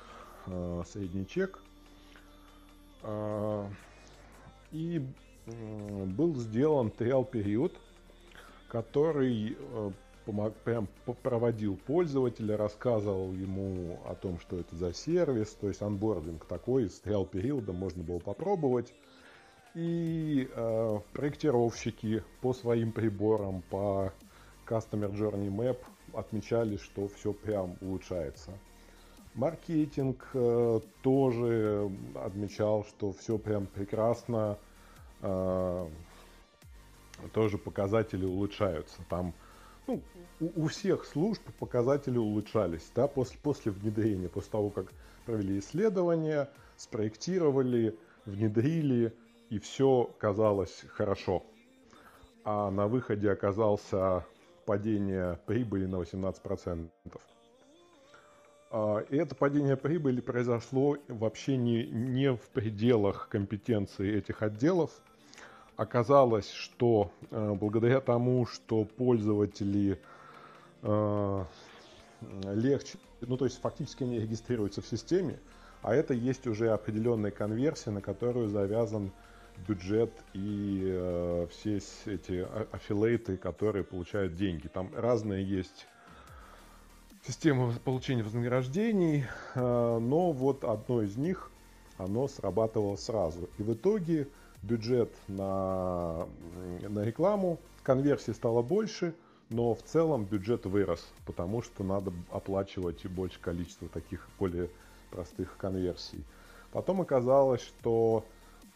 F: средний чек, а, и был сделан триал период – который помог, прям проводил пользователя, рассказывал ему о том, что это за сервис, то есть анбординг такой, с триал периодом можно было попробовать. И э, проектировщики по своим приборам, по Customer Journey Map отмечали, что все прям улучшается. Маркетинг э, тоже отмечал, что все прям прекрасно. Э, тоже показатели улучшаются. Там ну, у, у всех служб показатели улучшались да, после, после внедрения, после того, как провели исследования, спроектировали, внедрили, и все казалось хорошо. А на выходе оказался падение прибыли на 18%. А, и это падение прибыли произошло вообще не, не в пределах компетенции этих отделов, оказалось, что э, благодаря тому, что пользователи э, легче, ну то есть фактически они регистрируются в системе, а это есть уже определенная конверсия, на которую завязан бюджет и э, все эти а, аффилейты, которые получают деньги. Там разные есть системы получения вознаграждений, э, но вот одно из них, оно срабатывало сразу. И в итоге бюджет на, на рекламу, конверсии стало больше, но в целом бюджет вырос, потому что надо оплачивать больше количество таких более простых конверсий. Потом оказалось, что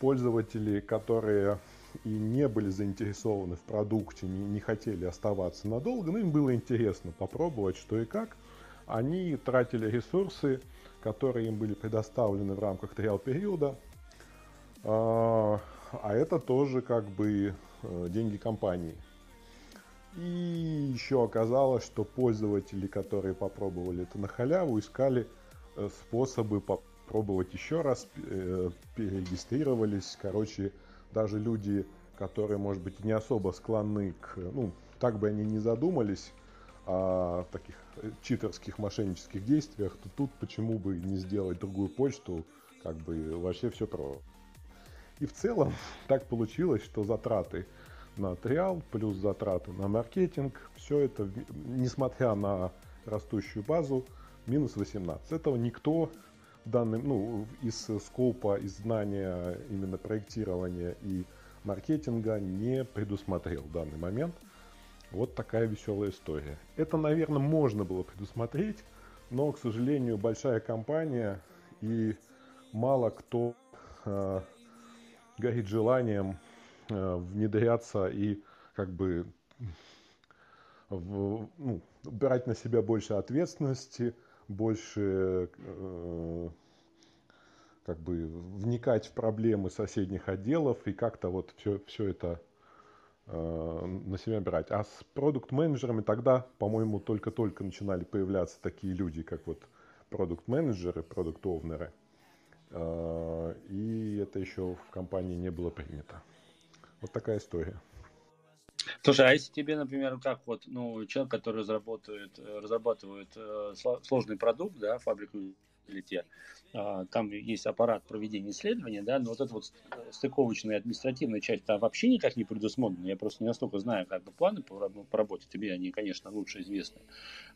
F: пользователи, которые и не были заинтересованы в продукте, не, не хотели оставаться надолго, но им было интересно попробовать, что и как, они тратили ресурсы, которые им были предоставлены в рамках триал периода, а, а это тоже как бы э, деньги компании. И еще оказалось, что пользователи, которые попробовали это на халяву, искали э, способы попробовать еще раз, э, перерегистрировались. Короче, даже люди, которые, может быть, не особо склонны к, ну, так бы они не задумались о таких читерских, мошеннических действиях, то тут почему бы не сделать другую почту, как бы вообще все просто. И в целом так получилось, что затраты на триал плюс затраты на маркетинг, все это, несмотря на растущую базу, минус 18. Этого никто данным, ну, из скопа, из знания именно проектирования и маркетинга не предусмотрел данный момент. Вот такая веселая история. Это, наверное, можно было предусмотреть, но, к сожалению, большая компания и мало кто э, горит желанием э, внедряться и как бы в, ну, брать на себя больше ответственности, больше э, как бы вникать в проблемы соседних отделов и как-то вот все, все это э, на себя брать. А с продукт-менеджерами тогда, по-моему, только-только начинали появляться такие люди, как вот продукт-менеджеры, продукт-овнеры – А, и это еще в компании не было принято. Вот такая история.
C: Слушай, а если тебе, например, как вот, ну, человек, который разрабатывает, разрабатывает э, сложный продукт, да, фабрику лите, а, там есть аппарат проведения исследования, да, но вот эта вот стыковочная административная часть там вообще никак не предусмотрена. Я просто не настолько знаю, как бы планы по, по работе, тебе они, конечно, лучше известны.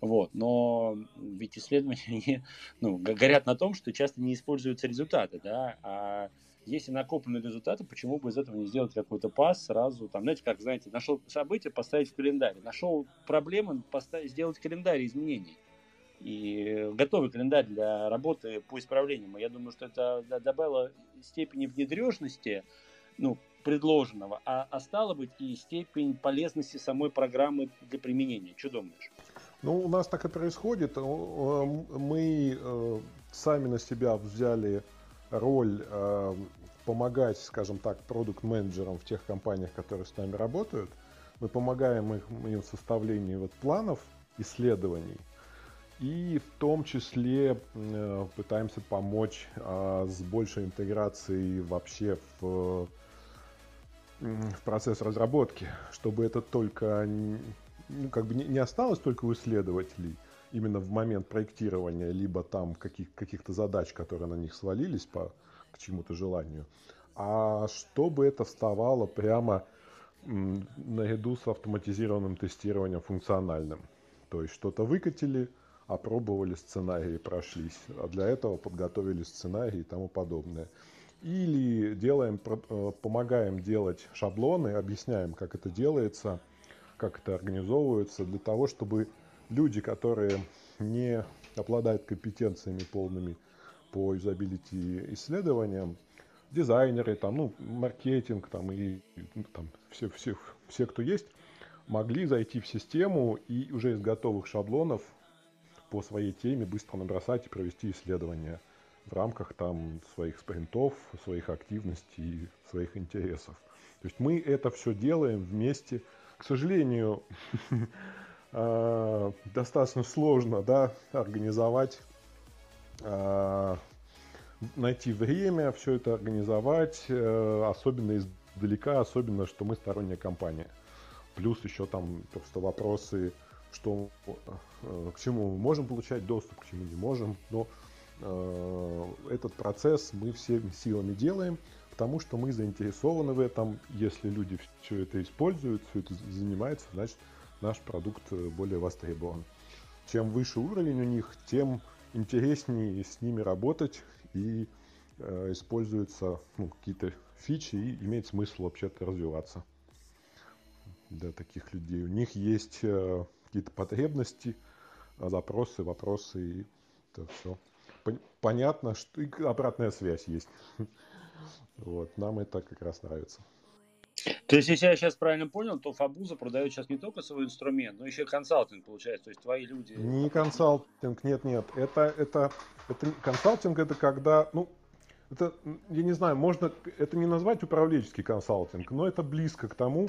C: Вот, но ведь исследования, они, ну, горят на том, что часто не используются результаты, да, а если накопленные результаты, почему бы из этого не сделать какой-то пас сразу, там, знаете, как, знаете, нашел событие, поставить в календарь, нашел проблемы, поставить, сделать календарь изменений и готовый календарь для работы по исправлениям. Я думаю, что это добавило степени внедрежности, ну, предложенного, а, а стало быть и степень полезности самой программы для применения. Что думаешь?
F: Ну, у нас так и происходит. Мы э, сами на себя взяли роль э, помогать, скажем так, продукт-менеджерам в тех компаниях, которые с нами работают. Мы помогаем их, им в составлении вот планов исследований, и в том числе э, пытаемся помочь а, с большей интеграцией вообще в, в процесс разработки, чтобы это только ну, как бы не осталось только у исследователей именно в момент проектирования, либо там каких, каких-то задач, которые на них свалились по к чему-то желанию, а чтобы это вставало прямо наряду с автоматизированным тестированием функциональным. То есть что-то выкатили, опробовали сценарии, прошлись, а для этого подготовили сценарий и тому подобное. Или делаем, э, помогаем делать шаблоны, объясняем, как это делается, как это организовывается, для того, чтобы люди, которые не обладают компетенциями полными по юзабилити исследованиям, дизайнеры, там, ну, маркетинг там, и ну, там, все, все, все, кто есть, могли зайти в систему и уже из готовых шаблонов по своей теме быстро набросать и провести исследования в рамках там своих спринтов, своих активностей, своих интересов. То есть мы это все делаем вместе. К сожалению, а, достаточно сложно да, организовать, найти время, все это организовать, э, особенно издалека, особенно, что мы сторонняя компания. Плюс еще там просто вопросы что э, к чему мы можем получать доступ, к чему не можем. Но э, этот процесс мы всеми силами делаем, потому что мы заинтересованы в этом. Если люди все это используют, все это занимаются, значит наш продукт э, более востребован. Чем выше уровень у них, тем интереснее с ними работать и э, используются ну, какие-то фичи и имеет смысл вообще-то развиваться для таких людей. У них есть э, какие-то потребности, запросы, вопросы, и это все. Понятно, что и обратная связь есть. Вот, нам это как раз нравится.
C: То есть, если я сейчас правильно понял, то Фабуза продает сейчас не только свой инструмент, но еще и консалтинг получается. То есть твои люди.
F: Не консалтинг, нет, нет. Это, это, это консалтинг это когда, ну, это, я не знаю, можно это не назвать управленческий консалтинг, но это близко к тому,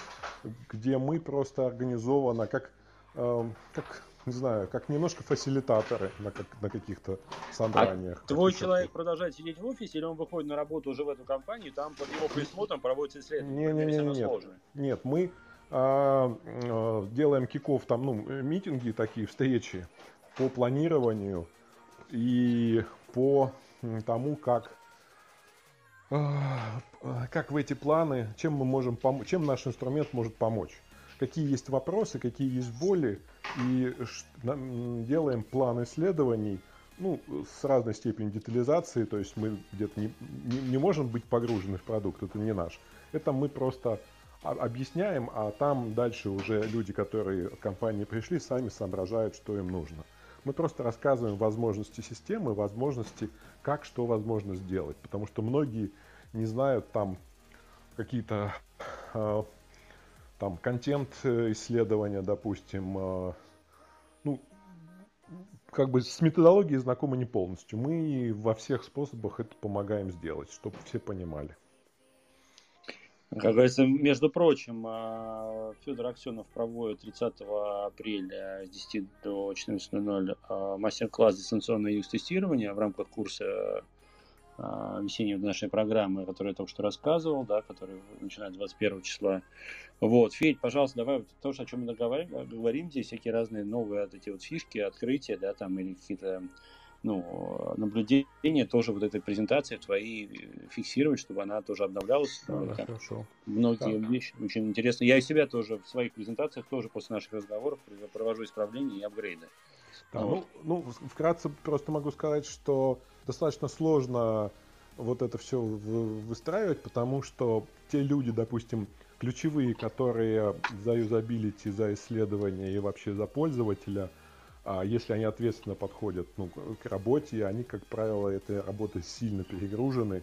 F: где мы просто организовано, как Эм, как, не знаю, как немножко фасилитаторы на, как, на каких-то собраниях.
C: А твой человек продолжает сидеть в офисе или он выходит на работу уже в эту компанию, там под его присмотром проводится исследование?
F: Не, не, не, не, нет. нет, мы а, а, делаем киков, там, ну, митинги такие, встречи по планированию и по тому, как а, как в эти планы, чем мы можем помочь, чем наш инструмент может помочь какие есть вопросы, какие есть боли, и делаем план исследований, ну, с разной степенью детализации, то есть мы где-то не, не, не можем быть погружены в продукт, это не наш. Это мы просто объясняем, а там дальше уже люди, которые от компании пришли, сами соображают, что им нужно. Мы просто рассказываем возможности системы, возможности, как что возможно сделать, потому что многие не знают там какие-то а, там контент э, исследования, допустим, э, ну, как бы с методологией знакомы не полностью. Мы во всех способах это помогаем сделать, чтобы все понимали.
C: Как говорится, между прочим, э, Федор Аксенов проводит 30 апреля с 10 до 14.00 мастер-класс дистанционного UX-тестирования в рамках курса весенней нашей программы, которую я только что рассказывал, да, которая начинает 21 числа. Вот, Федь, пожалуйста, давай то, о чем мы говорим, говорим здесь, всякие разные новые вот эти вот фишки, открытия, да, там, или какие-то ну, наблюдения тоже вот этой презентации твои фиксировать, чтобы она тоже обновлялась.
F: Да, да, хорошо.
C: Многие так. вещи очень интересно. Я и себя тоже в своих презентациях тоже после наших разговоров провожу исправления и апгрейды.
F: Да, вот. ну, ну, вкратце просто могу сказать, что достаточно сложно вот это все выстраивать, потому что те люди, допустим, ключевые, которые за юзабилити, за исследование и вообще за пользователя – а если они ответственно подходят ну, к работе, они, как правило, этой работой сильно перегружены,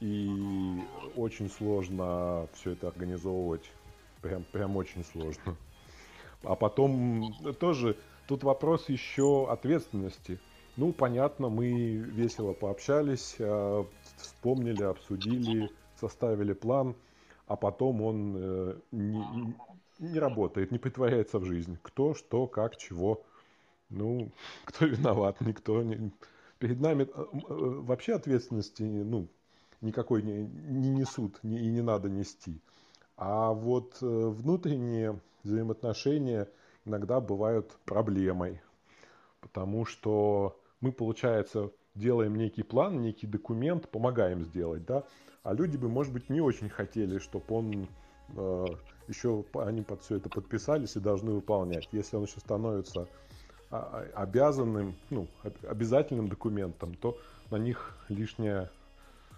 F: и очень сложно все это организовывать. Прям, прям очень сложно. А потом тоже тут вопрос еще ответственности. Ну, понятно, мы весело пообщались, а, вспомнили, обсудили, составили план, а потом он э, не, не работает, не притворяется в жизнь. Кто, что, как, чего. Ну, кто виноват? Никто не... Перед нами э, э, вообще ответственности ну, никакой не, не несут не, и не надо нести. А вот внутренние взаимоотношения иногда бывают проблемой. Потому что мы, получается, делаем некий план, некий документ, помогаем сделать, да, а люди бы, может быть, не очень хотели, чтобы он э, еще они под все это подписались и должны выполнять. Если он еще становится а, а, обязанным, ну, обязательным документом, то на них лишняя,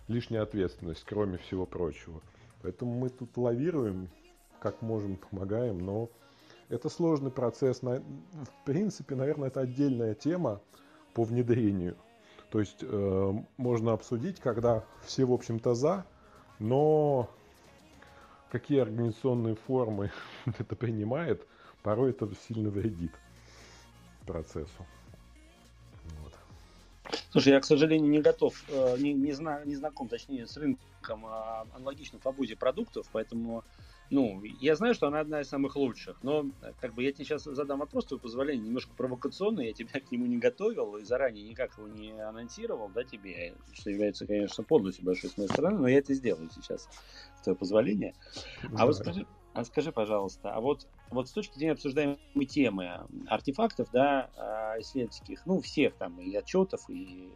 F: лишняя ответственность, кроме всего прочего. Поэтому мы тут лавируем, как можем, помогаем, но это сложный процесс. В принципе, наверное, это отдельная тема по внедрению. То есть э, можно обсудить, когда все, в общем-то, за, но какие организационные формы это принимает, порой это сильно вредит процессу.
C: Вот. Слушай, я, к сожалению, не готов, э, не, не, зна, не знаком, точнее, с рынком а, аналогичных в обузе продуктов, поэтому, ну, я знаю, что она одна из самых лучших, но, как бы, я тебе сейчас задам вопрос, твое позволение, немножко провокационный, я тебя к нему не готовил и заранее никак его не анонсировал, да, тебе, что является, конечно, подлостью большой с моей стороны, но я это сделаю сейчас, с твоего позволения. А вот скажи, а скажи, пожалуйста, а вот, вот с точки зрения обсуждаемой темы артефактов, да, а, исследовательских, ну, всех там, и отчетов, и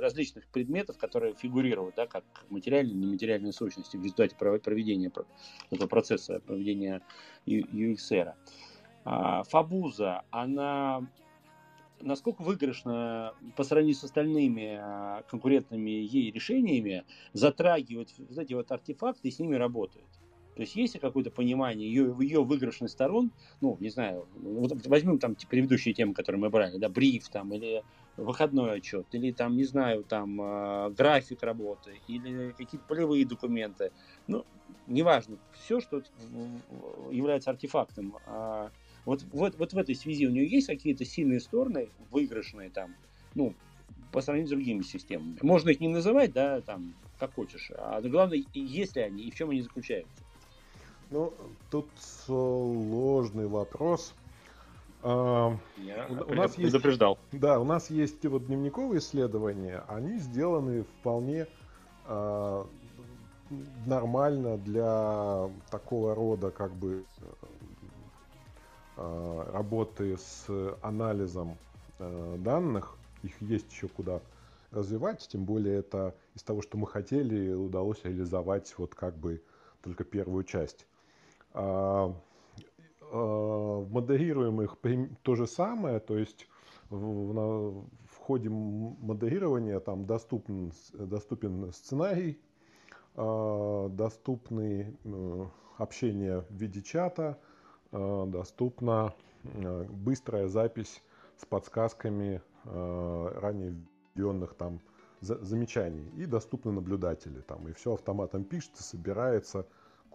C: различных предметов, которые фигурируют, да, как материальные нематериальные сущности в результате проведения этого процесса, проведения UXR. А, Фабуза, она насколько выигрышно по сравнению с остальными а, конкурентными ей решениями затрагивать вот эти вот артефакты и с ними работают? То есть есть какое-то понимание ее, ее выигрышных сторон, ну, не знаю, вот возьмем там предыдущие темы, которые мы брали, да, бриф там, или выходной отчет, или там, не знаю, там, э, график работы, или какие-то полевые документы, ну, неважно, все, что является артефактом. А вот, вот, вот в этой связи у нее есть какие-то сильные стороны, выигрышные там, ну, по сравнению с другими системами. Можно их не называть, да, там, как хочешь, а главное, есть ли они и в чем они заключаются.
F: Ну, тут сложный вопрос. А,
C: Я у, нас есть, предупреждал.
F: Да, у нас есть вот дневниковые исследования, они сделаны вполне а, нормально для такого рода как бы а, работы с анализом а, данных. Их есть еще куда развивать, тем более это из того, что мы хотели, удалось реализовать вот как бы только первую часть. А, а, модерируем их то же самое, то есть в, на, в ходе модерирования там доступен, доступен сценарий, э, доступны э, общение в виде чата, э, доступна э, быстрая запись с подсказками э, ранее введенных там за, замечаний. И доступны наблюдатели там. И все автоматом пишется, собирается,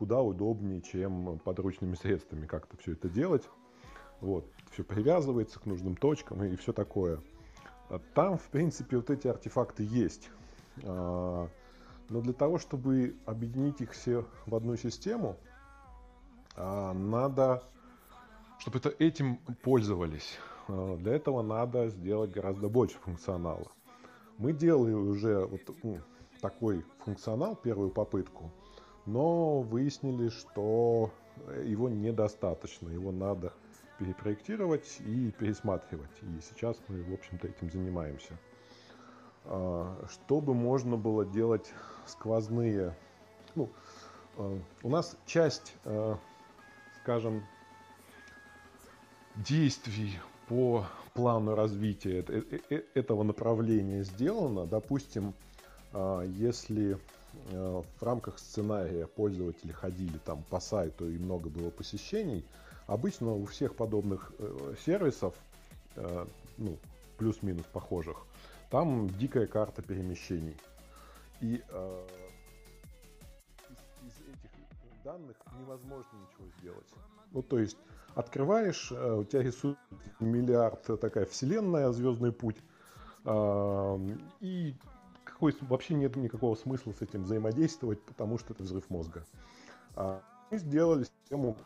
F: куда удобнее, чем подручными средствами как-то все это делать. Вот, все привязывается к нужным точкам и все такое. А там, в принципе, вот эти артефакты есть. А, но для того, чтобы объединить их все в одну систему, а, надо, чтобы это этим пользовались. Для этого надо сделать гораздо больше функционала. Мы делали уже вот, ну, такой функционал, первую попытку, но выяснили, что его недостаточно, его надо перепроектировать и пересматривать. И сейчас мы, в общем-то, этим занимаемся. А, чтобы можно было делать сквозные... Ну, а, у нас часть, а, скажем, действий по плану развития э, э, этого направления сделано. Допустим, если в рамках сценария пользователи ходили там по сайту и много было посещений, обычно у всех подобных э, сервисов, ну, плюс-минус похожих, там дикая карта перемещений. И э, из, этих данных невозможно ничего сделать. Ну, то есть, открываешь, э, у тебя рисует миллиард, э, такая вселенная, звездный путь, э, и какой, вообще нет никакого смысла с этим взаимодействовать, потому что это взрыв мозга. А мы сделали систему,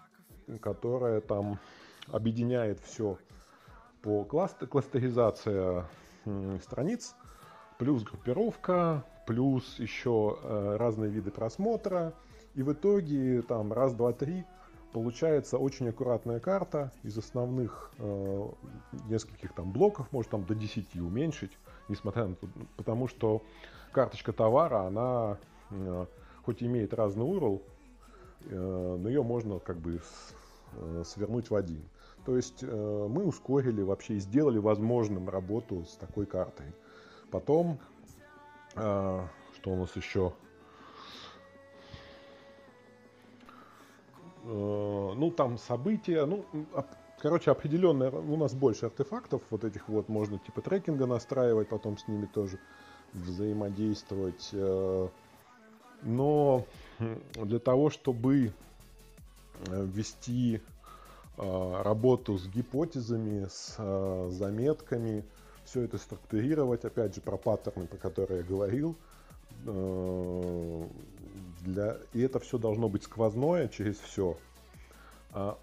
F: которая там объединяет все по кластер, кластеризация страниц, плюс группировка, плюс еще э, разные виды просмотра. И в итоге там раз, два, три получается очень аккуратная карта из основных э, нескольких там блоков, может там до 10 уменьшить, несмотря на то, потому что карточка товара, она э, хоть имеет разный URL, э, но ее можно как бы э, свернуть в один. То есть мы ускорили вообще и сделали возможным работу с такой картой. Потом, что у нас еще? Ну, там события, ну, короче, определенное, у нас больше артефактов вот этих вот, можно типа трекинга настраивать, потом с ними тоже взаимодействовать. Но для того, чтобы ввести а, работу с гипотезами, с заметками, все это структурировать, опять же, про паттерны, про которые я говорил. Для... И это все должно быть сквозное через все.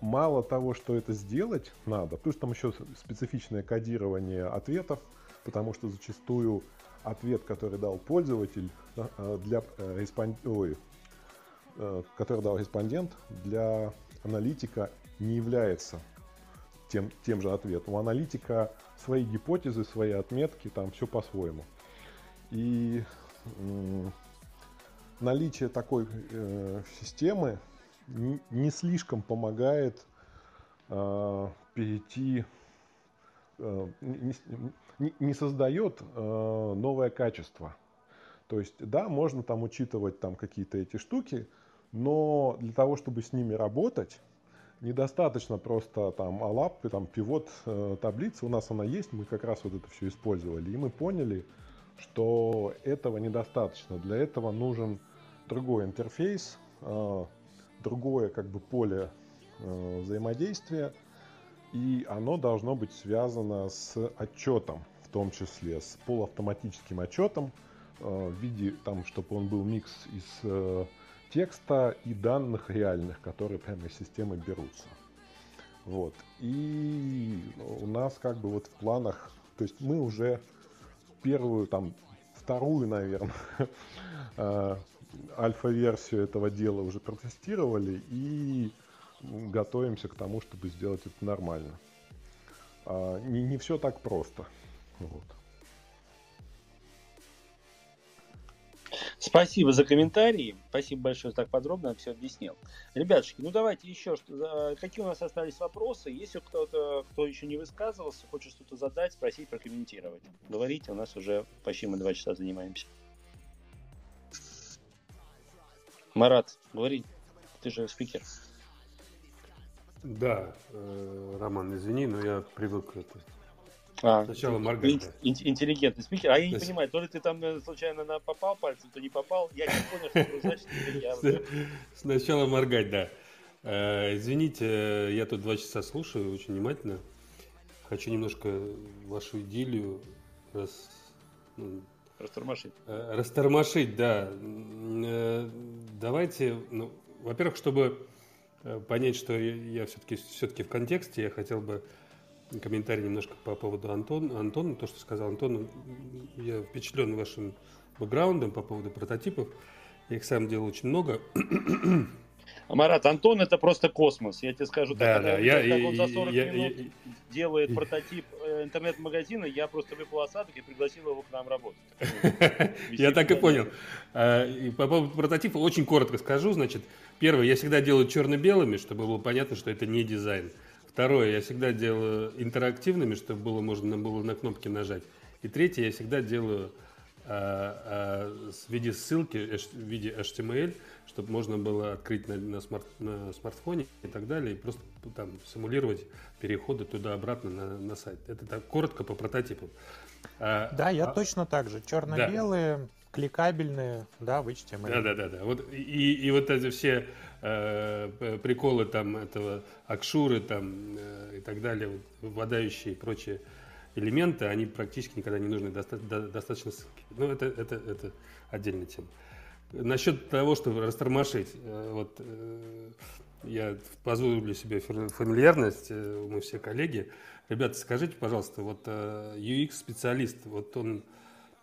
F: Мало того, что это сделать надо, плюс там еще специфичное кодирование ответов, потому что зачастую ответ, который дал пользователь для э, Ой, э, который дал респондент для аналитика не является тем, тем же ответом. У аналитика свои гипотезы, свои отметки, там все по-своему. И наличие такой э, системы не, слишком помогает э, перейти, э, не, не, не создает э, новое качество. То есть, да, можно там учитывать там какие-то эти штуки, но для того, чтобы с ними работать, недостаточно просто там алап, там пивот э, таблицы, у нас она есть, мы как раз вот это все использовали, и мы поняли, что этого недостаточно. Для этого нужен другой интерфейс, э, другое как бы поле э, взаимодействия, и оно должно быть связано с отчетом, в том числе с полуавтоматическим отчетом, э, в виде там, чтобы он был микс из э, текста и данных реальных, которые прямо из системы берутся. Вот. И у нас как бы вот в планах, то есть мы уже первую, там, вторую, наверное, а, альфа-версию этого дела уже протестировали и готовимся к тому, чтобы сделать это нормально. А, не, не все так просто. Вот.
C: Спасибо за комментарии. Спасибо большое, что так подробно все объяснил. Ребятушки, ну давайте еще, какие у нас остались вопросы. Если кто-то, кто еще не высказывался, хочет что-то задать, спросить, прокомментировать. Говорите, у нас уже почти мы два часа занимаемся. Марат, говори, ты же спикер.
G: Да, э, Роман, извини, но я привык это,
C: а, Сначала моргать. Ин- интеллигентный спикер. А я не понимаю, то ли ты там э, случайно на попал пальцем, то не попал. Я не понял, что значит. Я...
G: Сначала моргать, да. Э, извините, я тут два часа слушаю очень внимательно. Хочу немножко вашу идиллию.
C: Ну, растормошить.
G: Э, растормошить, да. Давайте, ну, во-первых, чтобы понять, что я все-таки все-таки в контексте, я хотел бы комментарий немножко по поводу Антона. Антона, то, что сказал Антон, я впечатлен вашим бэкграундом по поводу прототипов. Я их сам делал очень много.
C: Марат, Антон это просто космос. Я тебе скажу,
G: да,
C: так,
G: да,
C: я,
G: я,
C: как он за 40
G: я,
C: минут
G: я,
C: делает
G: я,
C: прототип э, интернет-магазина, я просто выпал в осадок и пригласил его к нам работать.
G: Я так и понял. А, по поводу прототипа очень коротко скажу. Значит, первое, я всегда делаю черно-белыми, чтобы было понятно, что это не дизайн. Второе, я всегда делаю интерактивными, чтобы было можно было на кнопки нажать. И третье, я всегда делаю а, а, в виде ссылки, в виде HTML, чтобы можно было открыть на, на, смарт, на смартфоне и так далее, и просто там симулировать переходы туда-обратно на, на сайт. Это так коротко по прототипу.
E: А, да, я а, точно так же. Черно-белые, да. кликабельные, да, в HTML.
G: Да, да, да, да. Вот, и, и вот эти все э, приколы там этого акшуры там э, и так далее, вот, вводающие и прочие элементы, они практически никогда не нужны, доста- достаточно. Ну, это, это, это отдельная тема. Насчет того, чтобы растормошить, э, вот э, я позволю себе фамильярность, э, мы все коллеги. Ребята, скажите, пожалуйста, вот UX-специалист, вот он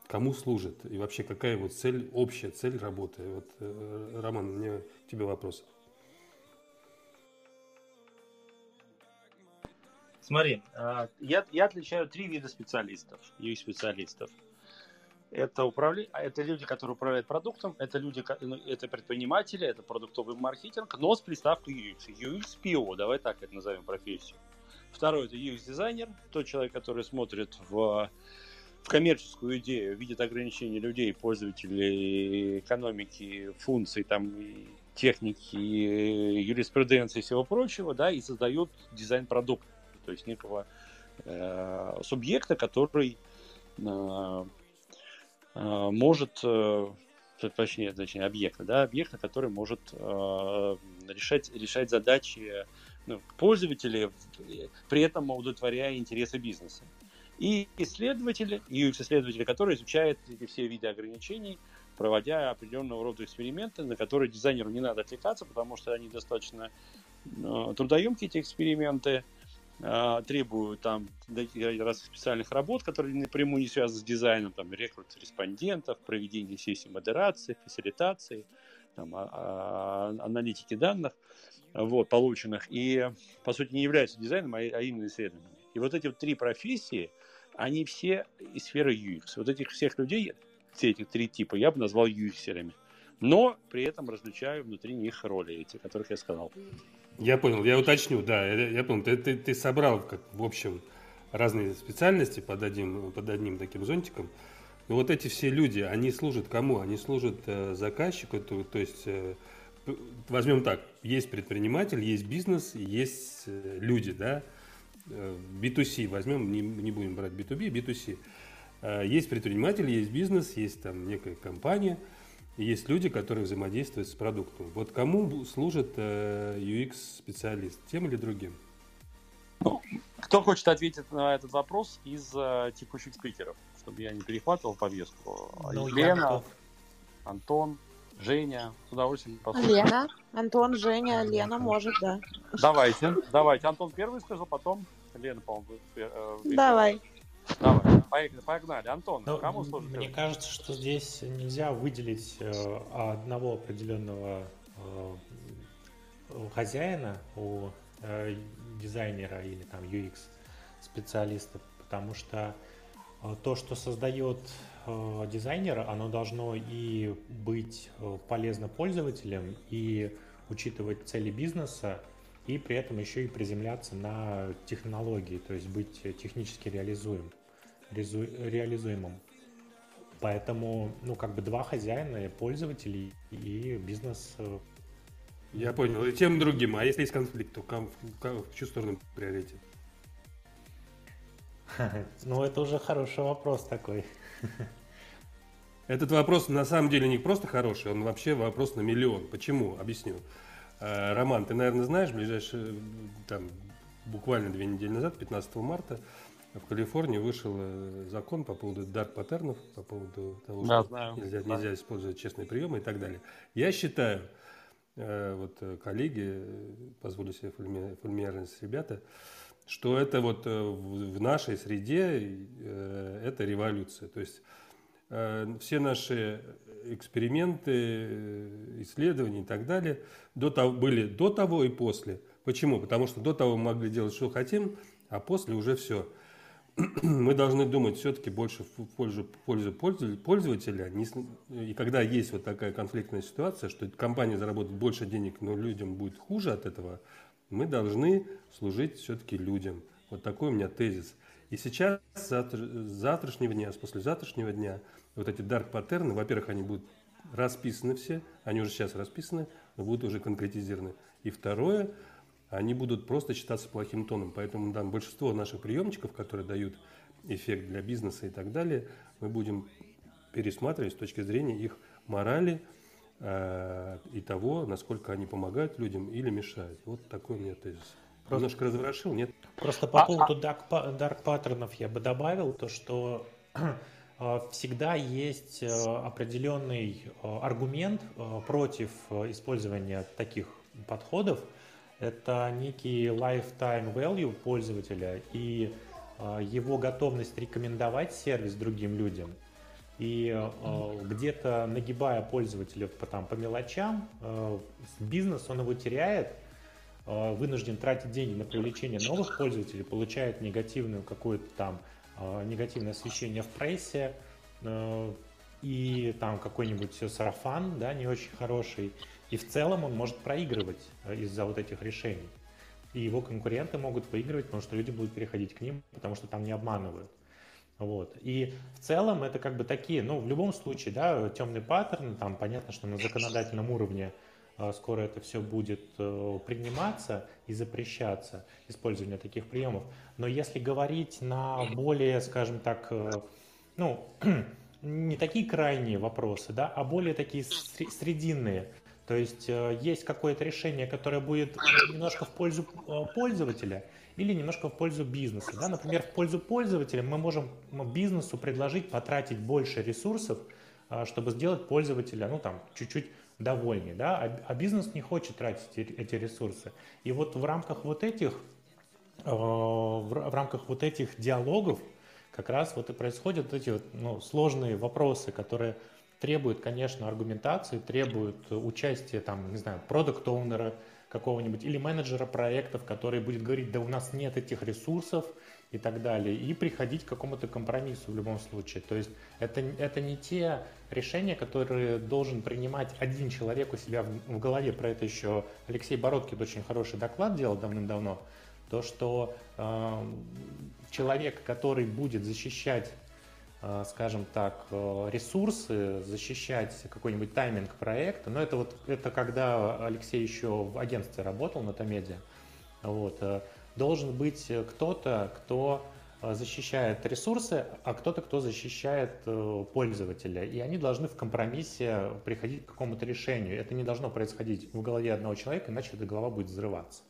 G: кому служит? И вообще какая вот цель, общая цель работы? Вот, Роман, у меня к тебе вопрос.
C: Смотри, я, я отличаю три вида специалистов, UX-специалистов. Это, управля... А это люди, которые управляют продуктом, это люди, ну, это предприниматели, это продуктовый маркетинг, но с приставкой UX. UX-PO, давай так это назовем профессию. Второй это UX-дизайнер, тот человек, который смотрит в, в коммерческую идею, видит ограничения людей, пользователей, экономики, функций, там, техники, юриспруденции и всего прочего, да, и создает дизайн продукта, то есть некого э, субъекта, который Э, может, э, точнее, точнее объекта, да, объекта, который может э, решать, решать задачи ну, пользователей, при этом удовлетворяя интересы бизнеса. И исследователи, UX-исследователи, которые изучают эти все виды ограничений, проводя определенного рода эксперименты, на которые дизайнеру не надо отвлекаться, потому что они достаточно э, трудоемкие, эти эксперименты, требуют там разных специальных работ, которые напрямую не связаны с дизайном, там рекрут респондентов, проведение сессий модерации, фасилитации, там, а, а, аналитики данных, вот, полученных, и, по сути, не являются дизайном, а, а именно исследованием. И вот эти вот три профессии, они все из сферы UX. Вот этих всех людей, все эти три типа, я бы назвал UX-ерами. Но при этом различаю внутри них роли эти, которых я сказал.
G: Я понял, я уточню, да, я, я понял. Ты, ты, ты собрал, как в общем, разные специальности под одним, под одним таким зонтиком. Но вот эти все люди, они служат кому? Они служат э, заказчику, то, то есть э, возьмем так, есть предприниматель, есть бизнес, есть э, люди, да, B2C э, возьмем, не, не будем брать B2B, B2C. Э, есть предприниматель, есть бизнес, есть там некая компания – есть люди, которые взаимодействуют с продуктом. Вот кому служит э, UX-специалист, тем или другим?
C: Ну, кто хочет ответить на этот вопрос из э, текущих спикеров, чтобы я не перехватывал повестку? Ну, Лена, Антон, Женя, с удовольствием
B: послушаем. Лена, Антон, Женя, Лена может, да.
C: Давайте, давайте. Антон первый сказал, потом Лена, по-моему,
B: э, Давай.
C: Давай, погнали. Антон,
E: Но ну, кому служит? Мне кажется, что здесь нельзя выделить э, одного определенного э, хозяина у э, дизайнера или там UX специалиста, потому что то, что создает дизайнер, оно должно и быть полезно пользователям, и учитывать цели бизнеса, и при этом еще и приземляться на технологии, то есть быть технически реализуем реализуемым. Поэтому, ну, как бы два хозяина, пользователи и бизнес. Э,
G: Я понял. И тем другим. А если есть конфликт, то в чью сторону приоритет?
E: Ну, это уже хороший вопрос такой.
G: Этот вопрос на самом деле не просто хороший, он вообще вопрос на миллион. Почему? Объясню. Э, Роман, ты, наверное, знаешь, ближайшие, там, буквально две недели назад, 15 марта, в Калифорнии вышел э, закон по поводу дарк паттернов, по поводу того, да, что знаю. Нельзя, да. нельзя использовать честные приемы и так далее. Я считаю, э, вот э, коллеги, позволю себе фамильярность ребята, что это вот в нашей среде это революция. То есть все наши эксперименты, исследования и так далее до того, были до того и после. Почему? Потому что до того мы могли делать, что хотим, а после уже все. Мы должны думать все-таки больше в пользу, пользу пользователя. И когда есть вот такая конфликтная ситуация, что компания заработает больше денег, но людям будет хуже от этого, мы должны служить все-таки людям. Вот такой у меня тезис. И сейчас, с завтрашнего дня, с послезавтрашнего дня, вот эти dark паттерны, во-первых, они будут расписаны все, они уже сейчас расписаны, но будут уже конкретизированы. И второе, они будут просто считаться плохим тоном. Поэтому да, большинство наших приемчиков, которые дают эффект для бизнеса и так далее, мы будем пересматривать с точки зрения их морали э, и того, насколько они помогают людям или мешают. Вот такой у меня тезис. Просто... Немножко разворошил, нет?
E: Просто по а, поводу а... dark, dark паттернов я бы добавил то, что э, всегда есть э, определенный э, аргумент против использования таких подходов – это некий lifetime value пользователя и а, его готовность рекомендовать сервис другим людям. И э, где-то нагибая пользователя по, там, по мелочам, э, бизнес он его теряет, э, вынужден тратить деньги на привлечение новых пользователей, получает негативную какое-то там э, негативное освещение в прессе, э, и там какой-нибудь сарафан, да, не очень хороший, и в целом он может проигрывать э, из-за вот этих решений. И его конкуренты могут выигрывать, потому что люди будут переходить к ним, потому что там не обманывают. Вот. И в целом это как бы такие, ну, в любом случае, да, темный паттерн, там понятно, что на законодательном уровне э, скоро это все будет э, приниматься и запрещаться, использование таких приемов. Но если говорить на более, скажем так, ну, не такие крайние вопросы, да, а более такие срединные, то есть э, есть какое-то решение, которое будет немножко в пользу э, пользователя или немножко в пользу бизнеса. Да? Например, в пользу пользователя мы можем бизнесу предложить потратить больше ресурсов, э, чтобы сделать пользователя ну, там, чуть-чуть довольнее. Да? А, а бизнес не хочет тратить эти ресурсы. И вот в рамках вот этих, в рамках вот этих диалогов как раз вот и происходят эти ну, сложные вопросы, которые требует, конечно, аргументации, требует участия, там, не знаю, продукт-оунера какого-нибудь или менеджера проектов, который будет говорить, да у нас нет этих ресурсов и так далее, и приходить к какому-то компромиссу в любом случае. То есть это, это не те решения, которые должен принимать один человек у себя в, в голове. Про это еще Алексей Бородкин очень хороший доклад делал давным-давно. То, что э, человек, который будет защищать скажем так, э, ресурсы, защищать какой-нибудь тайминг проекта. Но это вот это когда Алексей еще в агентстве работал на Томеде. Вот. Э, должен быть кто-то, кто защищает ресурсы, а кто-то, кто защищает пользователя. И они должны в компромиссе приходить к какому-то решению. Это не должно происходить в голове одного человека, иначе эта голова будет взрываться.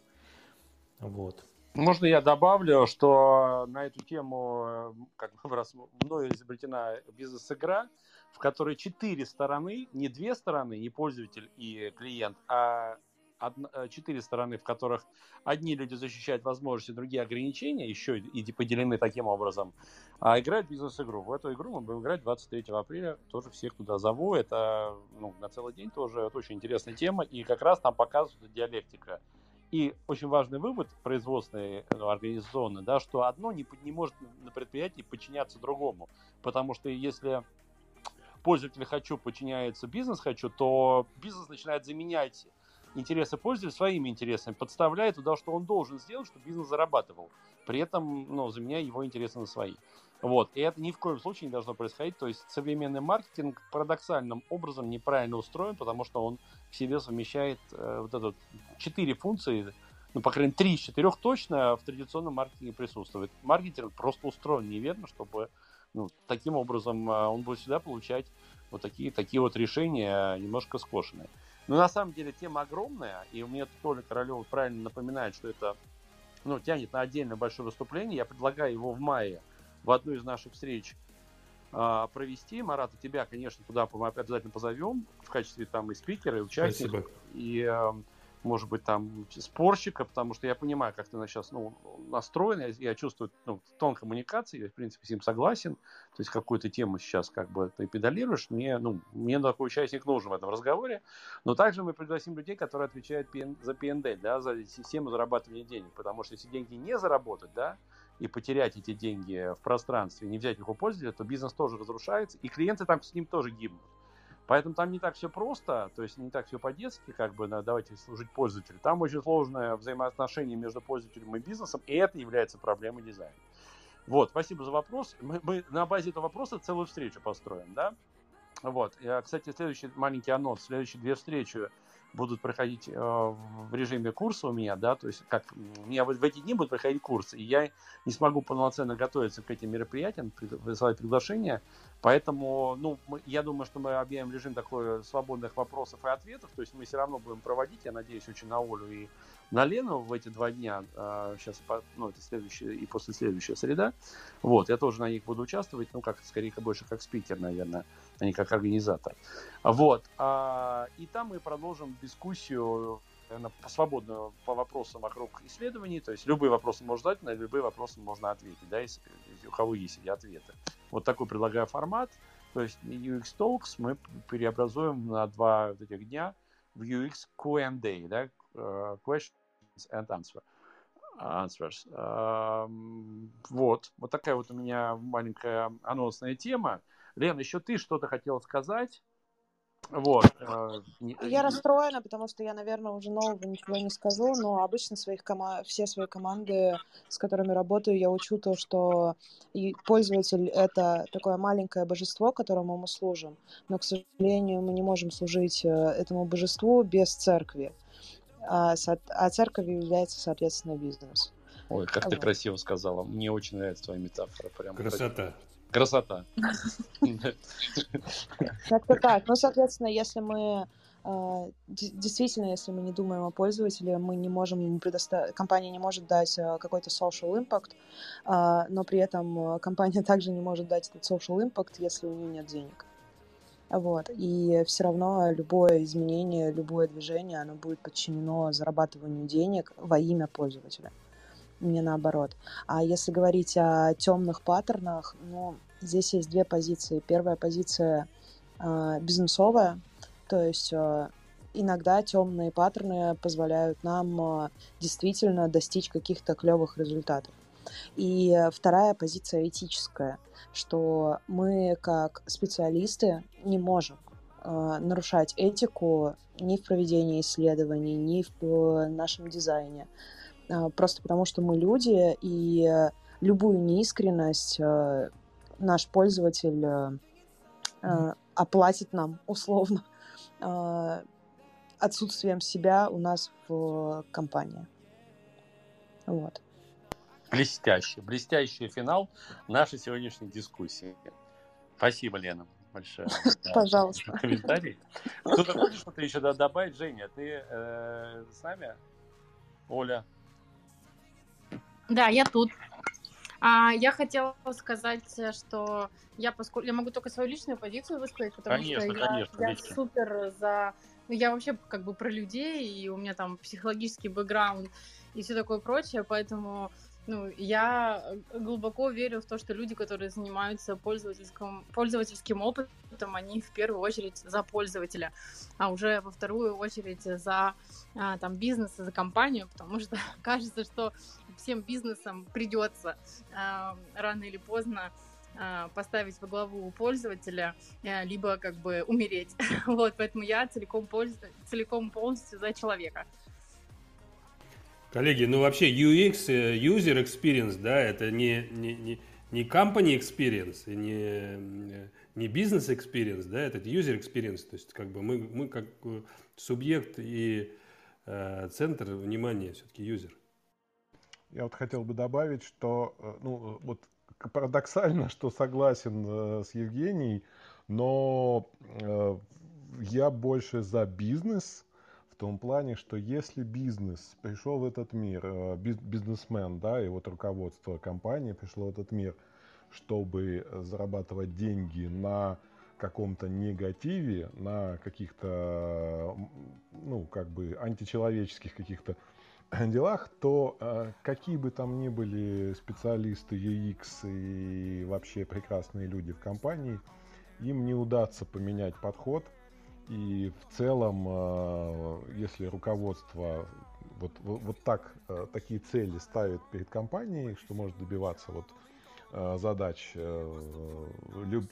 E: Вот.
C: Можно я добавлю, что на эту тему э, как бы раз мною изобретена бизнес-игра, в которой четыре стороны, не две стороны, не пользователь и клиент, а э, четыре стороны, в которых одни люди защищают возможности, другие ограничения, еще и поделены таким образом, а играют бизнес-игру. В эту игру мы будем играть 23 апреля, тоже всех туда зову, это ну, на целый день тоже это очень интересная тема, и как раз там показывается диалектика и очень важный вывод производственный, ну, организационный, да, что одно не, не может на предприятии подчиняться другому. Потому что если пользователь хочу подчиняется бизнес хочу, то бизнес начинает заменять интересы пользователя своими интересами, подставляет туда, что он должен сделать, чтобы бизнес зарабатывал, при этом ну, заменяя его интересы на свои. Вот. И это ни в коем случае не должно происходить. То есть современный маркетинг парадоксальным образом неправильно устроен, потому что он в себе совмещает э, вот это четыре функции, ну, по крайней мере, три из четырех точно в традиционном маркетинге присутствует. Маркетинг просто устроен неверно, чтобы ну, таким образом э, он будет всегда получать вот такие, такие вот решения немножко скошенные. Но на самом деле тема огромная, и меня Толя Королев правильно напоминает, что это ну, тянет на отдельное большое выступление. Я предлагаю его в мае в одну из наших встреч а, провести. Марата, тебя, конечно, туда мы обязательно позовем в качестве там и спикера, и участника. Спасибо. И э, может быть, там спорщика, потому что я понимаю, как ты сейчас ну, настроен, я, я чувствую ну, тон коммуникации, я, в принципе, с ним согласен. То есть какую-то тему сейчас как бы ты педалируешь, мне, ну, мне такой участник нужен в этом разговоре. Но также мы пригласим людей, которые отвечают за PND, да, за систему зарабатывания денег. Потому что если деньги не заработать, да, и потерять эти деньги в пространстве, не взять их у пользователя, то бизнес тоже разрушается, и клиенты там с ним тоже гибнут. Поэтому там не так все просто, то есть не так все по-детски, как бы, давайте служить пользователю. Там очень сложное взаимоотношение между пользователем и бизнесом, и это является проблемой дизайна. Вот, спасибо за вопрос. Мы, мы на базе этого вопроса целую встречу построим, да? Вот. Кстати, следующий маленький анонс. Следующие две встречи будут проходить э, в режиме курса у меня, да, то есть как у меня вот в эти дни будут проходить курсы, и я не смогу полноценно готовиться к этим мероприятиям, высылать приглашения, поэтому, ну, мы, я думаю, что мы объявим режим такой свободных вопросов и ответов, то есть мы все равно будем проводить, я надеюсь, очень на Олю и на Лену в эти два дня, э, сейчас, ну, это следующая и после следующая среда, вот, я тоже на них буду участвовать, ну, как, скорее, больше как спикер, наверное, а не как организатор. Вот. А, и там мы продолжим дискуссию наверное, свободную по вопросам вокруг исследований. То есть любые вопросы можно задать, на любые вопросы можно ответить, да, если, у кого есть эти ответы. Вот такой предлагаю формат. То есть UX Talks мы преобразуем на два вот этих дня в UX Q&A, да, э, questions and answer, answers. Вот, вот такая вот у меня маленькая анонсная тема. Лен, еще ты что-то хотела сказать? Вот. Э,
H: я расстроена, потому что я, наверное, уже нового ничего не скажу, но обычно своих кома... все свои команды, с которыми работаю, я учу то, что пользователь — это такое маленькое божество, которому мы служим. Но, к сожалению, мы не можем служить э, этому божеству без церкви. А, а церковью является, соответственно, бизнес.
C: Ой, как вот. ты красиво сказала. Мне очень нравится твоя метафора.
G: Прям Красота.
C: Красота.
H: Как-то так. Ну, соответственно, если мы а, действительно, если мы не думаем о пользователе, мы не можем предоставить, компания не может дать а, какой-то social impact, а, но при этом компания также не может дать этот social impact, если у нее нет денег. Вот. И все равно любое изменение, любое движение, оно будет подчинено зарабатыванию денег во имя пользователя не наоборот. А если говорить о темных паттернах, ну, здесь есть две позиции. Первая позиция э, бизнесовая, то есть э, иногда темные паттерны позволяют нам э, действительно достичь каких-то клевых результатов. И вторая позиция этическая, что мы как специалисты не можем нарушать этику ни в проведении исследований, ни в э, нашем дизайне. А, просто потому что мы люди, и любую неискренность э, наш пользователь э, э, оплатит нам условно отсутствием себя у нас в компании. Вот.
C: Блестящий, блестящий финал нашей сегодняшней дискуссии. Спасибо, Лена, большое.
H: Пожалуйста.
C: Комментарий. Кто-то хочет что-то еще добавить? Женя, ты э, с нами? Оля?
B: Да, я тут. А, я хотела сказать, что я, поскольку я могу только свою личную позицию высказать, потому
C: конечно,
B: что
C: конечно,
B: я, я супер за... Ну, я вообще как бы про людей, и у меня там психологический бэкграунд и все такое прочее, поэтому ну, я глубоко верю в то, что люди, которые занимаются пользовательским, пользовательским опытом, они в первую очередь за пользователя, а уже во вторую очередь за а, там, бизнес, за компанию, потому что кажется, что всем бизнесам придется а, рано или поздно а, поставить во главу пользователя, а, либо как бы умереть. вот, поэтому я целиком, польз... целиком полностью за человека.
G: Коллеги, ну вообще UX, э, user experience, да, это не, не, не, не company experience, не, не business experience, да, это user experience. То есть как бы мы, мы как субъект и э, центр внимания все-таки user.
F: Я вот хотел бы добавить, что, э, ну, вот парадоксально, что согласен э, с Евгенией, но э, я больше за бизнес, том плане, что если бизнес пришел в этот мир, э, бизнесмен, да, и вот руководство компании пришло в этот мир, чтобы зарабатывать деньги на каком-то негативе, на каких-то, ну, как бы античеловеческих каких-то делах, то э, какие бы там ни были специалисты UX и вообще прекрасные люди в компании, им не удастся поменять подход. И в целом, э, если руководство вот, вот, вот так, э, такие цели ставит перед компанией, что может добиваться вот задач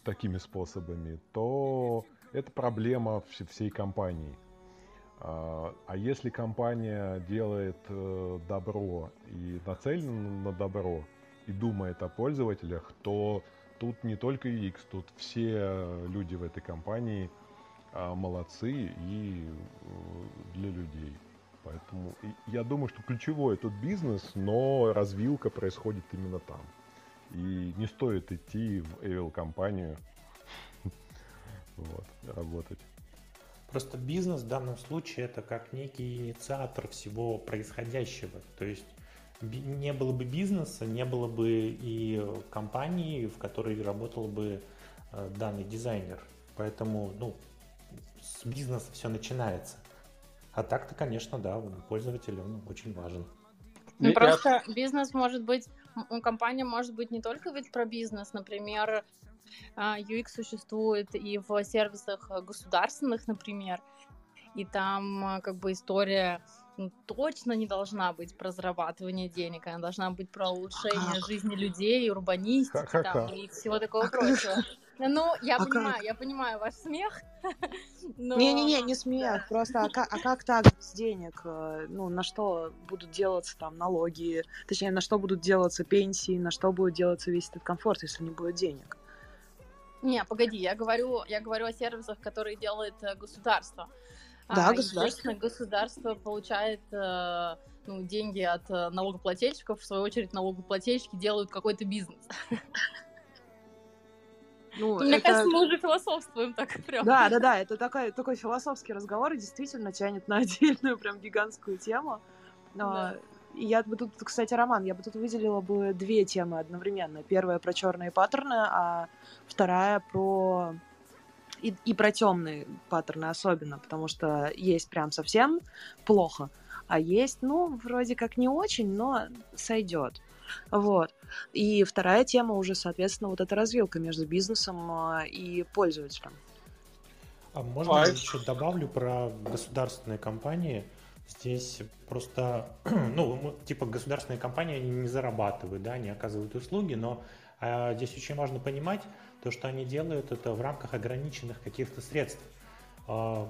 F: такими способами, то это проблема всей компании. А, а если компания делает э, добро и нацелена на добро и думает о пользователях, то тут не только UX, тут все люди в этой компании а, молодцы и э, для людей. Поэтому я думаю, что ключевой тут бизнес, но развилка происходит именно там. И не стоит идти в Evil компанию вот, работать.
E: Просто бизнес в данном случае это как некий инициатор всего происходящего. То есть не было бы бизнеса, не было бы и компании, в которой работал бы э, данный дизайнер. Поэтому, ну, с бизнеса все начинается. А так-то, конечно, да, пользователь он очень важен.
B: Ну, просто бизнес может быть, компания может быть не только ведь про бизнес, например, UX существует и в сервисах государственных, например, и там а, как бы история ну, точно не должна быть про зарабатывание денег, она должна быть про улучшение а жизни людей, урбанистики там, и всего такого а прочего. Ну, я а понимаю, как? я понимаю ваш смех.
H: Не-не-не, но... не смех, просто а как, а как так с денег? Э, ну, на что будут делаться там налоги, точнее, на что будут делаться пенсии, на что будет делаться весь этот комфорт, если не будет денег?
B: Не, погоди, я говорю, я говорю о сервисах, которые делает э, государство.
H: Да, а, государство.
B: государство получает э, ну, деньги от э, налогоплательщиков, в свою очередь налогоплательщики делают какой-то бизнес. Ну, Мне это... кажется, мы уже философствуем так прям.
H: Да, да, да, это такой, такой философский разговор и действительно тянет на отдельную прям гигантскую тему. Да. Я бы тут, кстати, Роман, я бы тут выделила бы две темы одновременно. Первая про черные паттерны, а вторая про и, и про темные паттерны особенно, потому что есть прям совсем плохо, а есть, ну, вроде как не очень, но сойдет. Вот. И вторая тема уже, соответственно, вот эта развилка между бизнесом а, и пользователем.
E: А можно а... еще добавлю про государственные компании? Здесь просто, ну, типа государственные компании, они не зарабатывают, да, они оказывают услуги, но а, здесь очень важно понимать то, что они делают это в рамках ограниченных каких-то средств. А,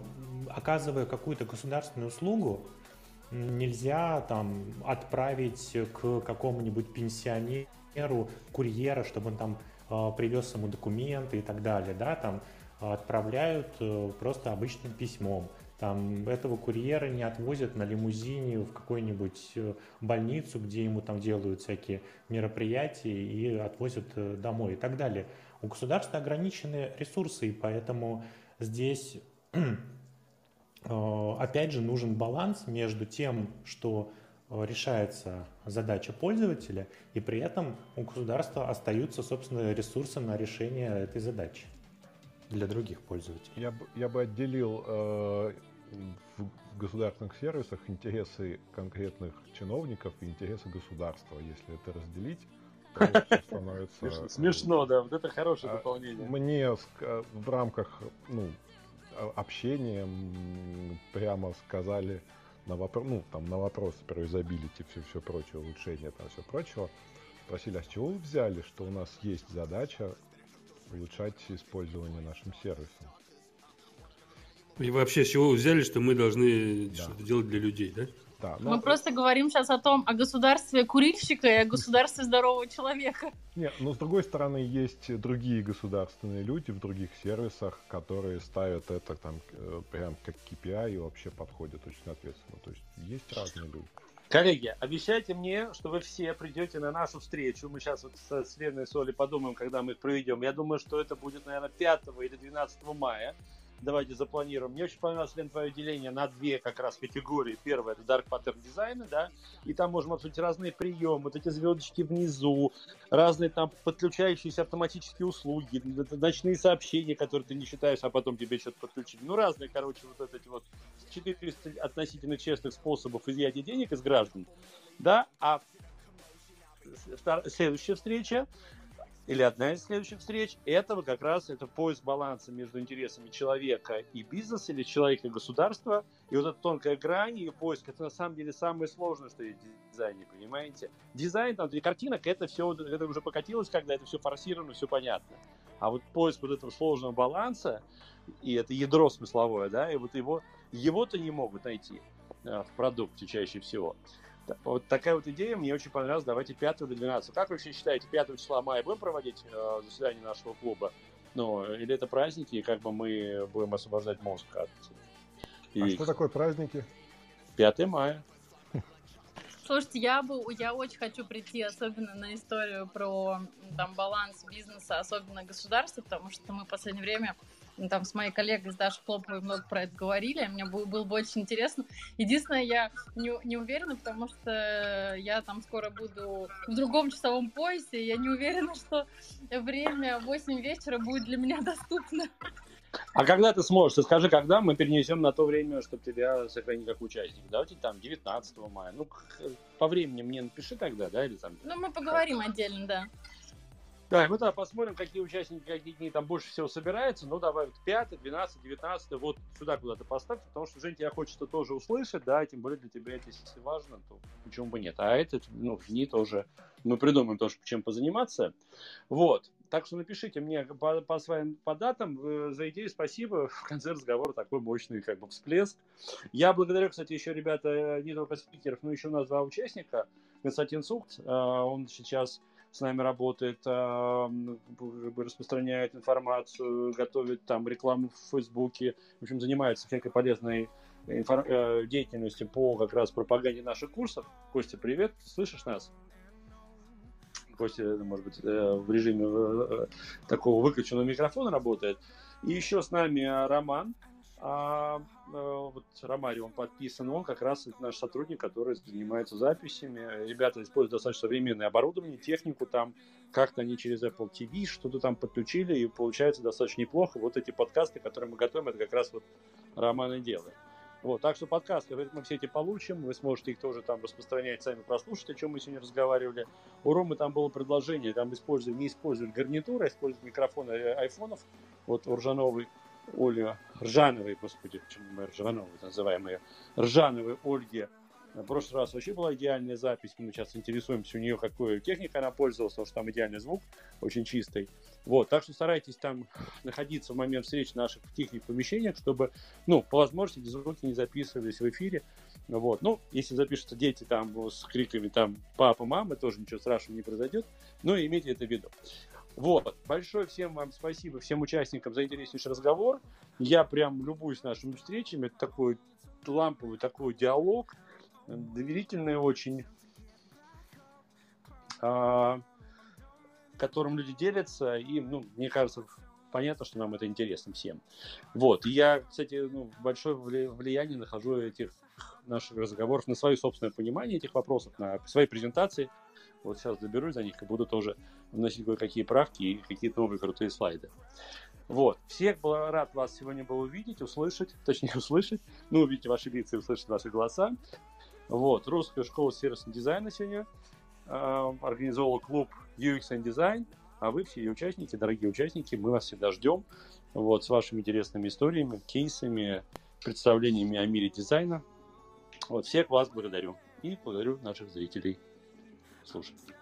E: оказывая какую-то государственную услугу, нельзя там отправить к какому-нибудь пенсионеру курьера, чтобы он там э, привез ему документы и так далее, да, там отправляют э, просто обычным письмом. Там этого курьера не отвозят на лимузине в какую-нибудь э, больницу, где ему там делают всякие мероприятия и отвозят домой и так далее. У государства ограниченные ресурсы, и поэтому здесь Э, опять же, нужен баланс между тем, что э, решается задача пользователя, и при этом у государства остаются, собственно, ресурсы на решение этой задачи для других пользователей.
F: Я бы, я бы отделил э, в государственных сервисах интересы конкретных чиновников и интересы государства. Если это разделить, то становится...
C: Смешно, да, вот это хорошее а, дополнение.
F: Мне в рамках ну, общением прямо сказали на вопрос, ну, там, на вопросы про юзабилити, все, все прочее, улучшение, там, все прочего, спросили, а с чего вы взяли, что у нас есть задача улучшать использование нашим сервисом?
G: И вообще, с чего вы взяли, что мы должны да. что-то делать для людей, да?
B: Да, но... Мы просто говорим сейчас о том, о государстве курильщика и о государстве здорового человека.
F: Нет, но с другой стороны, есть другие государственные люди в других сервисах, которые ставят это там э, прям как KPI и вообще подходят очень ответственно. То есть есть разные люди.
C: Коллеги, обещайте мне, что вы все придете на нашу встречу. Мы сейчас вот с, с Леной Соли подумаем, когда мы их проведем. Я думаю, что это будет, наверное, 5 или 12 мая. Давайте запланируем. Мне очень понравилось, Лен, твое деление на две как раз категории. Первое это Dark Pattern дизайны, да, и там можем обсудить разные приемы, вот эти звездочки внизу, разные там подключающиеся автоматические услуги, ночные сообщения, которые ты не считаешь, а потом тебе что-то подключили. Ну, разные, короче, вот эти вот 400 относительно честных способов изъятия денег из граждан, да, а следующая встреча или одна из следующих встреч, этого как раз это поиск баланса между интересами человека и бизнеса, или человека и государства. И вот эта тонкая грань, и поиск, это на самом деле самое сложное, что есть в дизайне, понимаете? Дизайн, там, для картинок, это все, это уже покатилось, когда это все форсировано, все понятно. А вот поиск вот этого сложного баланса, и это ядро смысловое, да, и вот его, его-то не могут найти э, в продукте чаще всего. Вот такая вот идея мне очень понравилась. Давайте 5 до 12. Как вы вообще считаете, 5 числа мая будем проводить э, заседание нашего клуба? Ну, или это праздники, и как бы мы будем освобождать мозг от...
F: И... А что такое праздники?
C: 5 мая.
B: Слушайте, я бы, я очень хочу прийти, особенно на историю про там баланс бизнеса, особенно государства, потому что мы в последнее время там с моей коллегой, с Дашей Хлоповой много про это говорили, мне было, было бы очень интересно. Единственное, я не, не уверена, потому что я там скоро буду в другом часовом поясе, я не уверена, что время 8 вечера будет для меня доступно.
C: А когда ты сможешь? Ты скажи, когда мы перенесем на то время, чтобы тебя сохранить как участник. Давайте там 19 мая. Ну, по времени мне напиши тогда, да, или там...
B: Ну, мы поговорим отдельно, да.
C: Да, мы тогда посмотрим, какие участники, какие дней там больше всего собираются. Ну, давай, 5, 12, 19, вот сюда куда-то поставь, потому что, Жень, тебя хочется тоже услышать, да, тем более для тебя это, если важно, то почему бы нет. А этот, ну, дни тоже, мы придумаем тоже, чем позаниматься. Вот, так что напишите мне по, по своим по датам. Э, за идею спасибо. В конце разговора такой мощный как бы всплеск. Я благодарю, кстати, еще, ребята, не только спикеров, но еще у нас два участника. Константин Сухт, э, он сейчас с нами работает, а, распространяет информацию, готовит там рекламу в Фейсбуке, в общем, занимается всякой полезной инфор- э, деятельностью по как раз пропаганде наших курсов. Костя, привет, слышишь нас? Костя, может быть, э, в режиме э, такого выключенного микрофона работает. И еще с нами Роман, а э, вот Ромари, он подписан, он как раз наш сотрудник, который занимается записями. Ребята используют достаточно современное оборудование, технику там, как-то они через Apple TV что-то там подключили, и получается достаточно неплохо. Вот эти подкасты, которые мы готовим, это как раз вот Роман и делает. Вот, так что подкасты мы все эти получим, вы сможете их тоже там распространять, сами прослушать, о чем мы сегодня разговаривали. У Ромы там было предложение, там использовать, не использовать гарнитуры, а использовать микрофоны айфонов, вот у Оля Ржановой, господи, почему мы Ржановой называем ее, Ржановой Ольге. В прошлый раз вообще была идеальная запись. Мы сейчас интересуемся у нее, какой техникой она пользовалась, потому что там идеальный звук, очень чистый. Вот, так что старайтесь там находиться в момент встречи в наших тихих помещениях, чтобы, ну, по возможности эти звуки не записывались в эфире. Вот, ну, если запишутся дети там с криками там папа, мама, тоже ничего страшного не произойдет, но имейте это в виду. Вот. Большое всем вам спасибо, всем участникам за интереснейший разговор. Я прям любуюсь нашими встречами. Это такой ламповый такой диалог, доверительный очень, а, которым люди делятся. И, ну, мне кажется, понятно, что нам это интересно всем. Вот. И я, кстати, ну, большое влияние нахожу этих наших разговоров на свое собственное понимание этих вопросов, на свои презентации. Вот сейчас доберусь за них и буду тоже вносить кое-какие правки и какие-то новые крутые слайды. Вот. Всех был рад вас сегодня был увидеть, услышать, точнее услышать, ну, увидеть ваши лица и услышать ваши голоса. Вот. Русская школа сервисного дизайна сегодня э, организовала клуб UX and Design, а вы все участники, дорогие участники, мы вас всегда ждем. Вот, с вашими интересными историями, кейсами, представлениями о мире дизайна. Вот, всех вас благодарю. И благодарю наших зрителей, слушателей.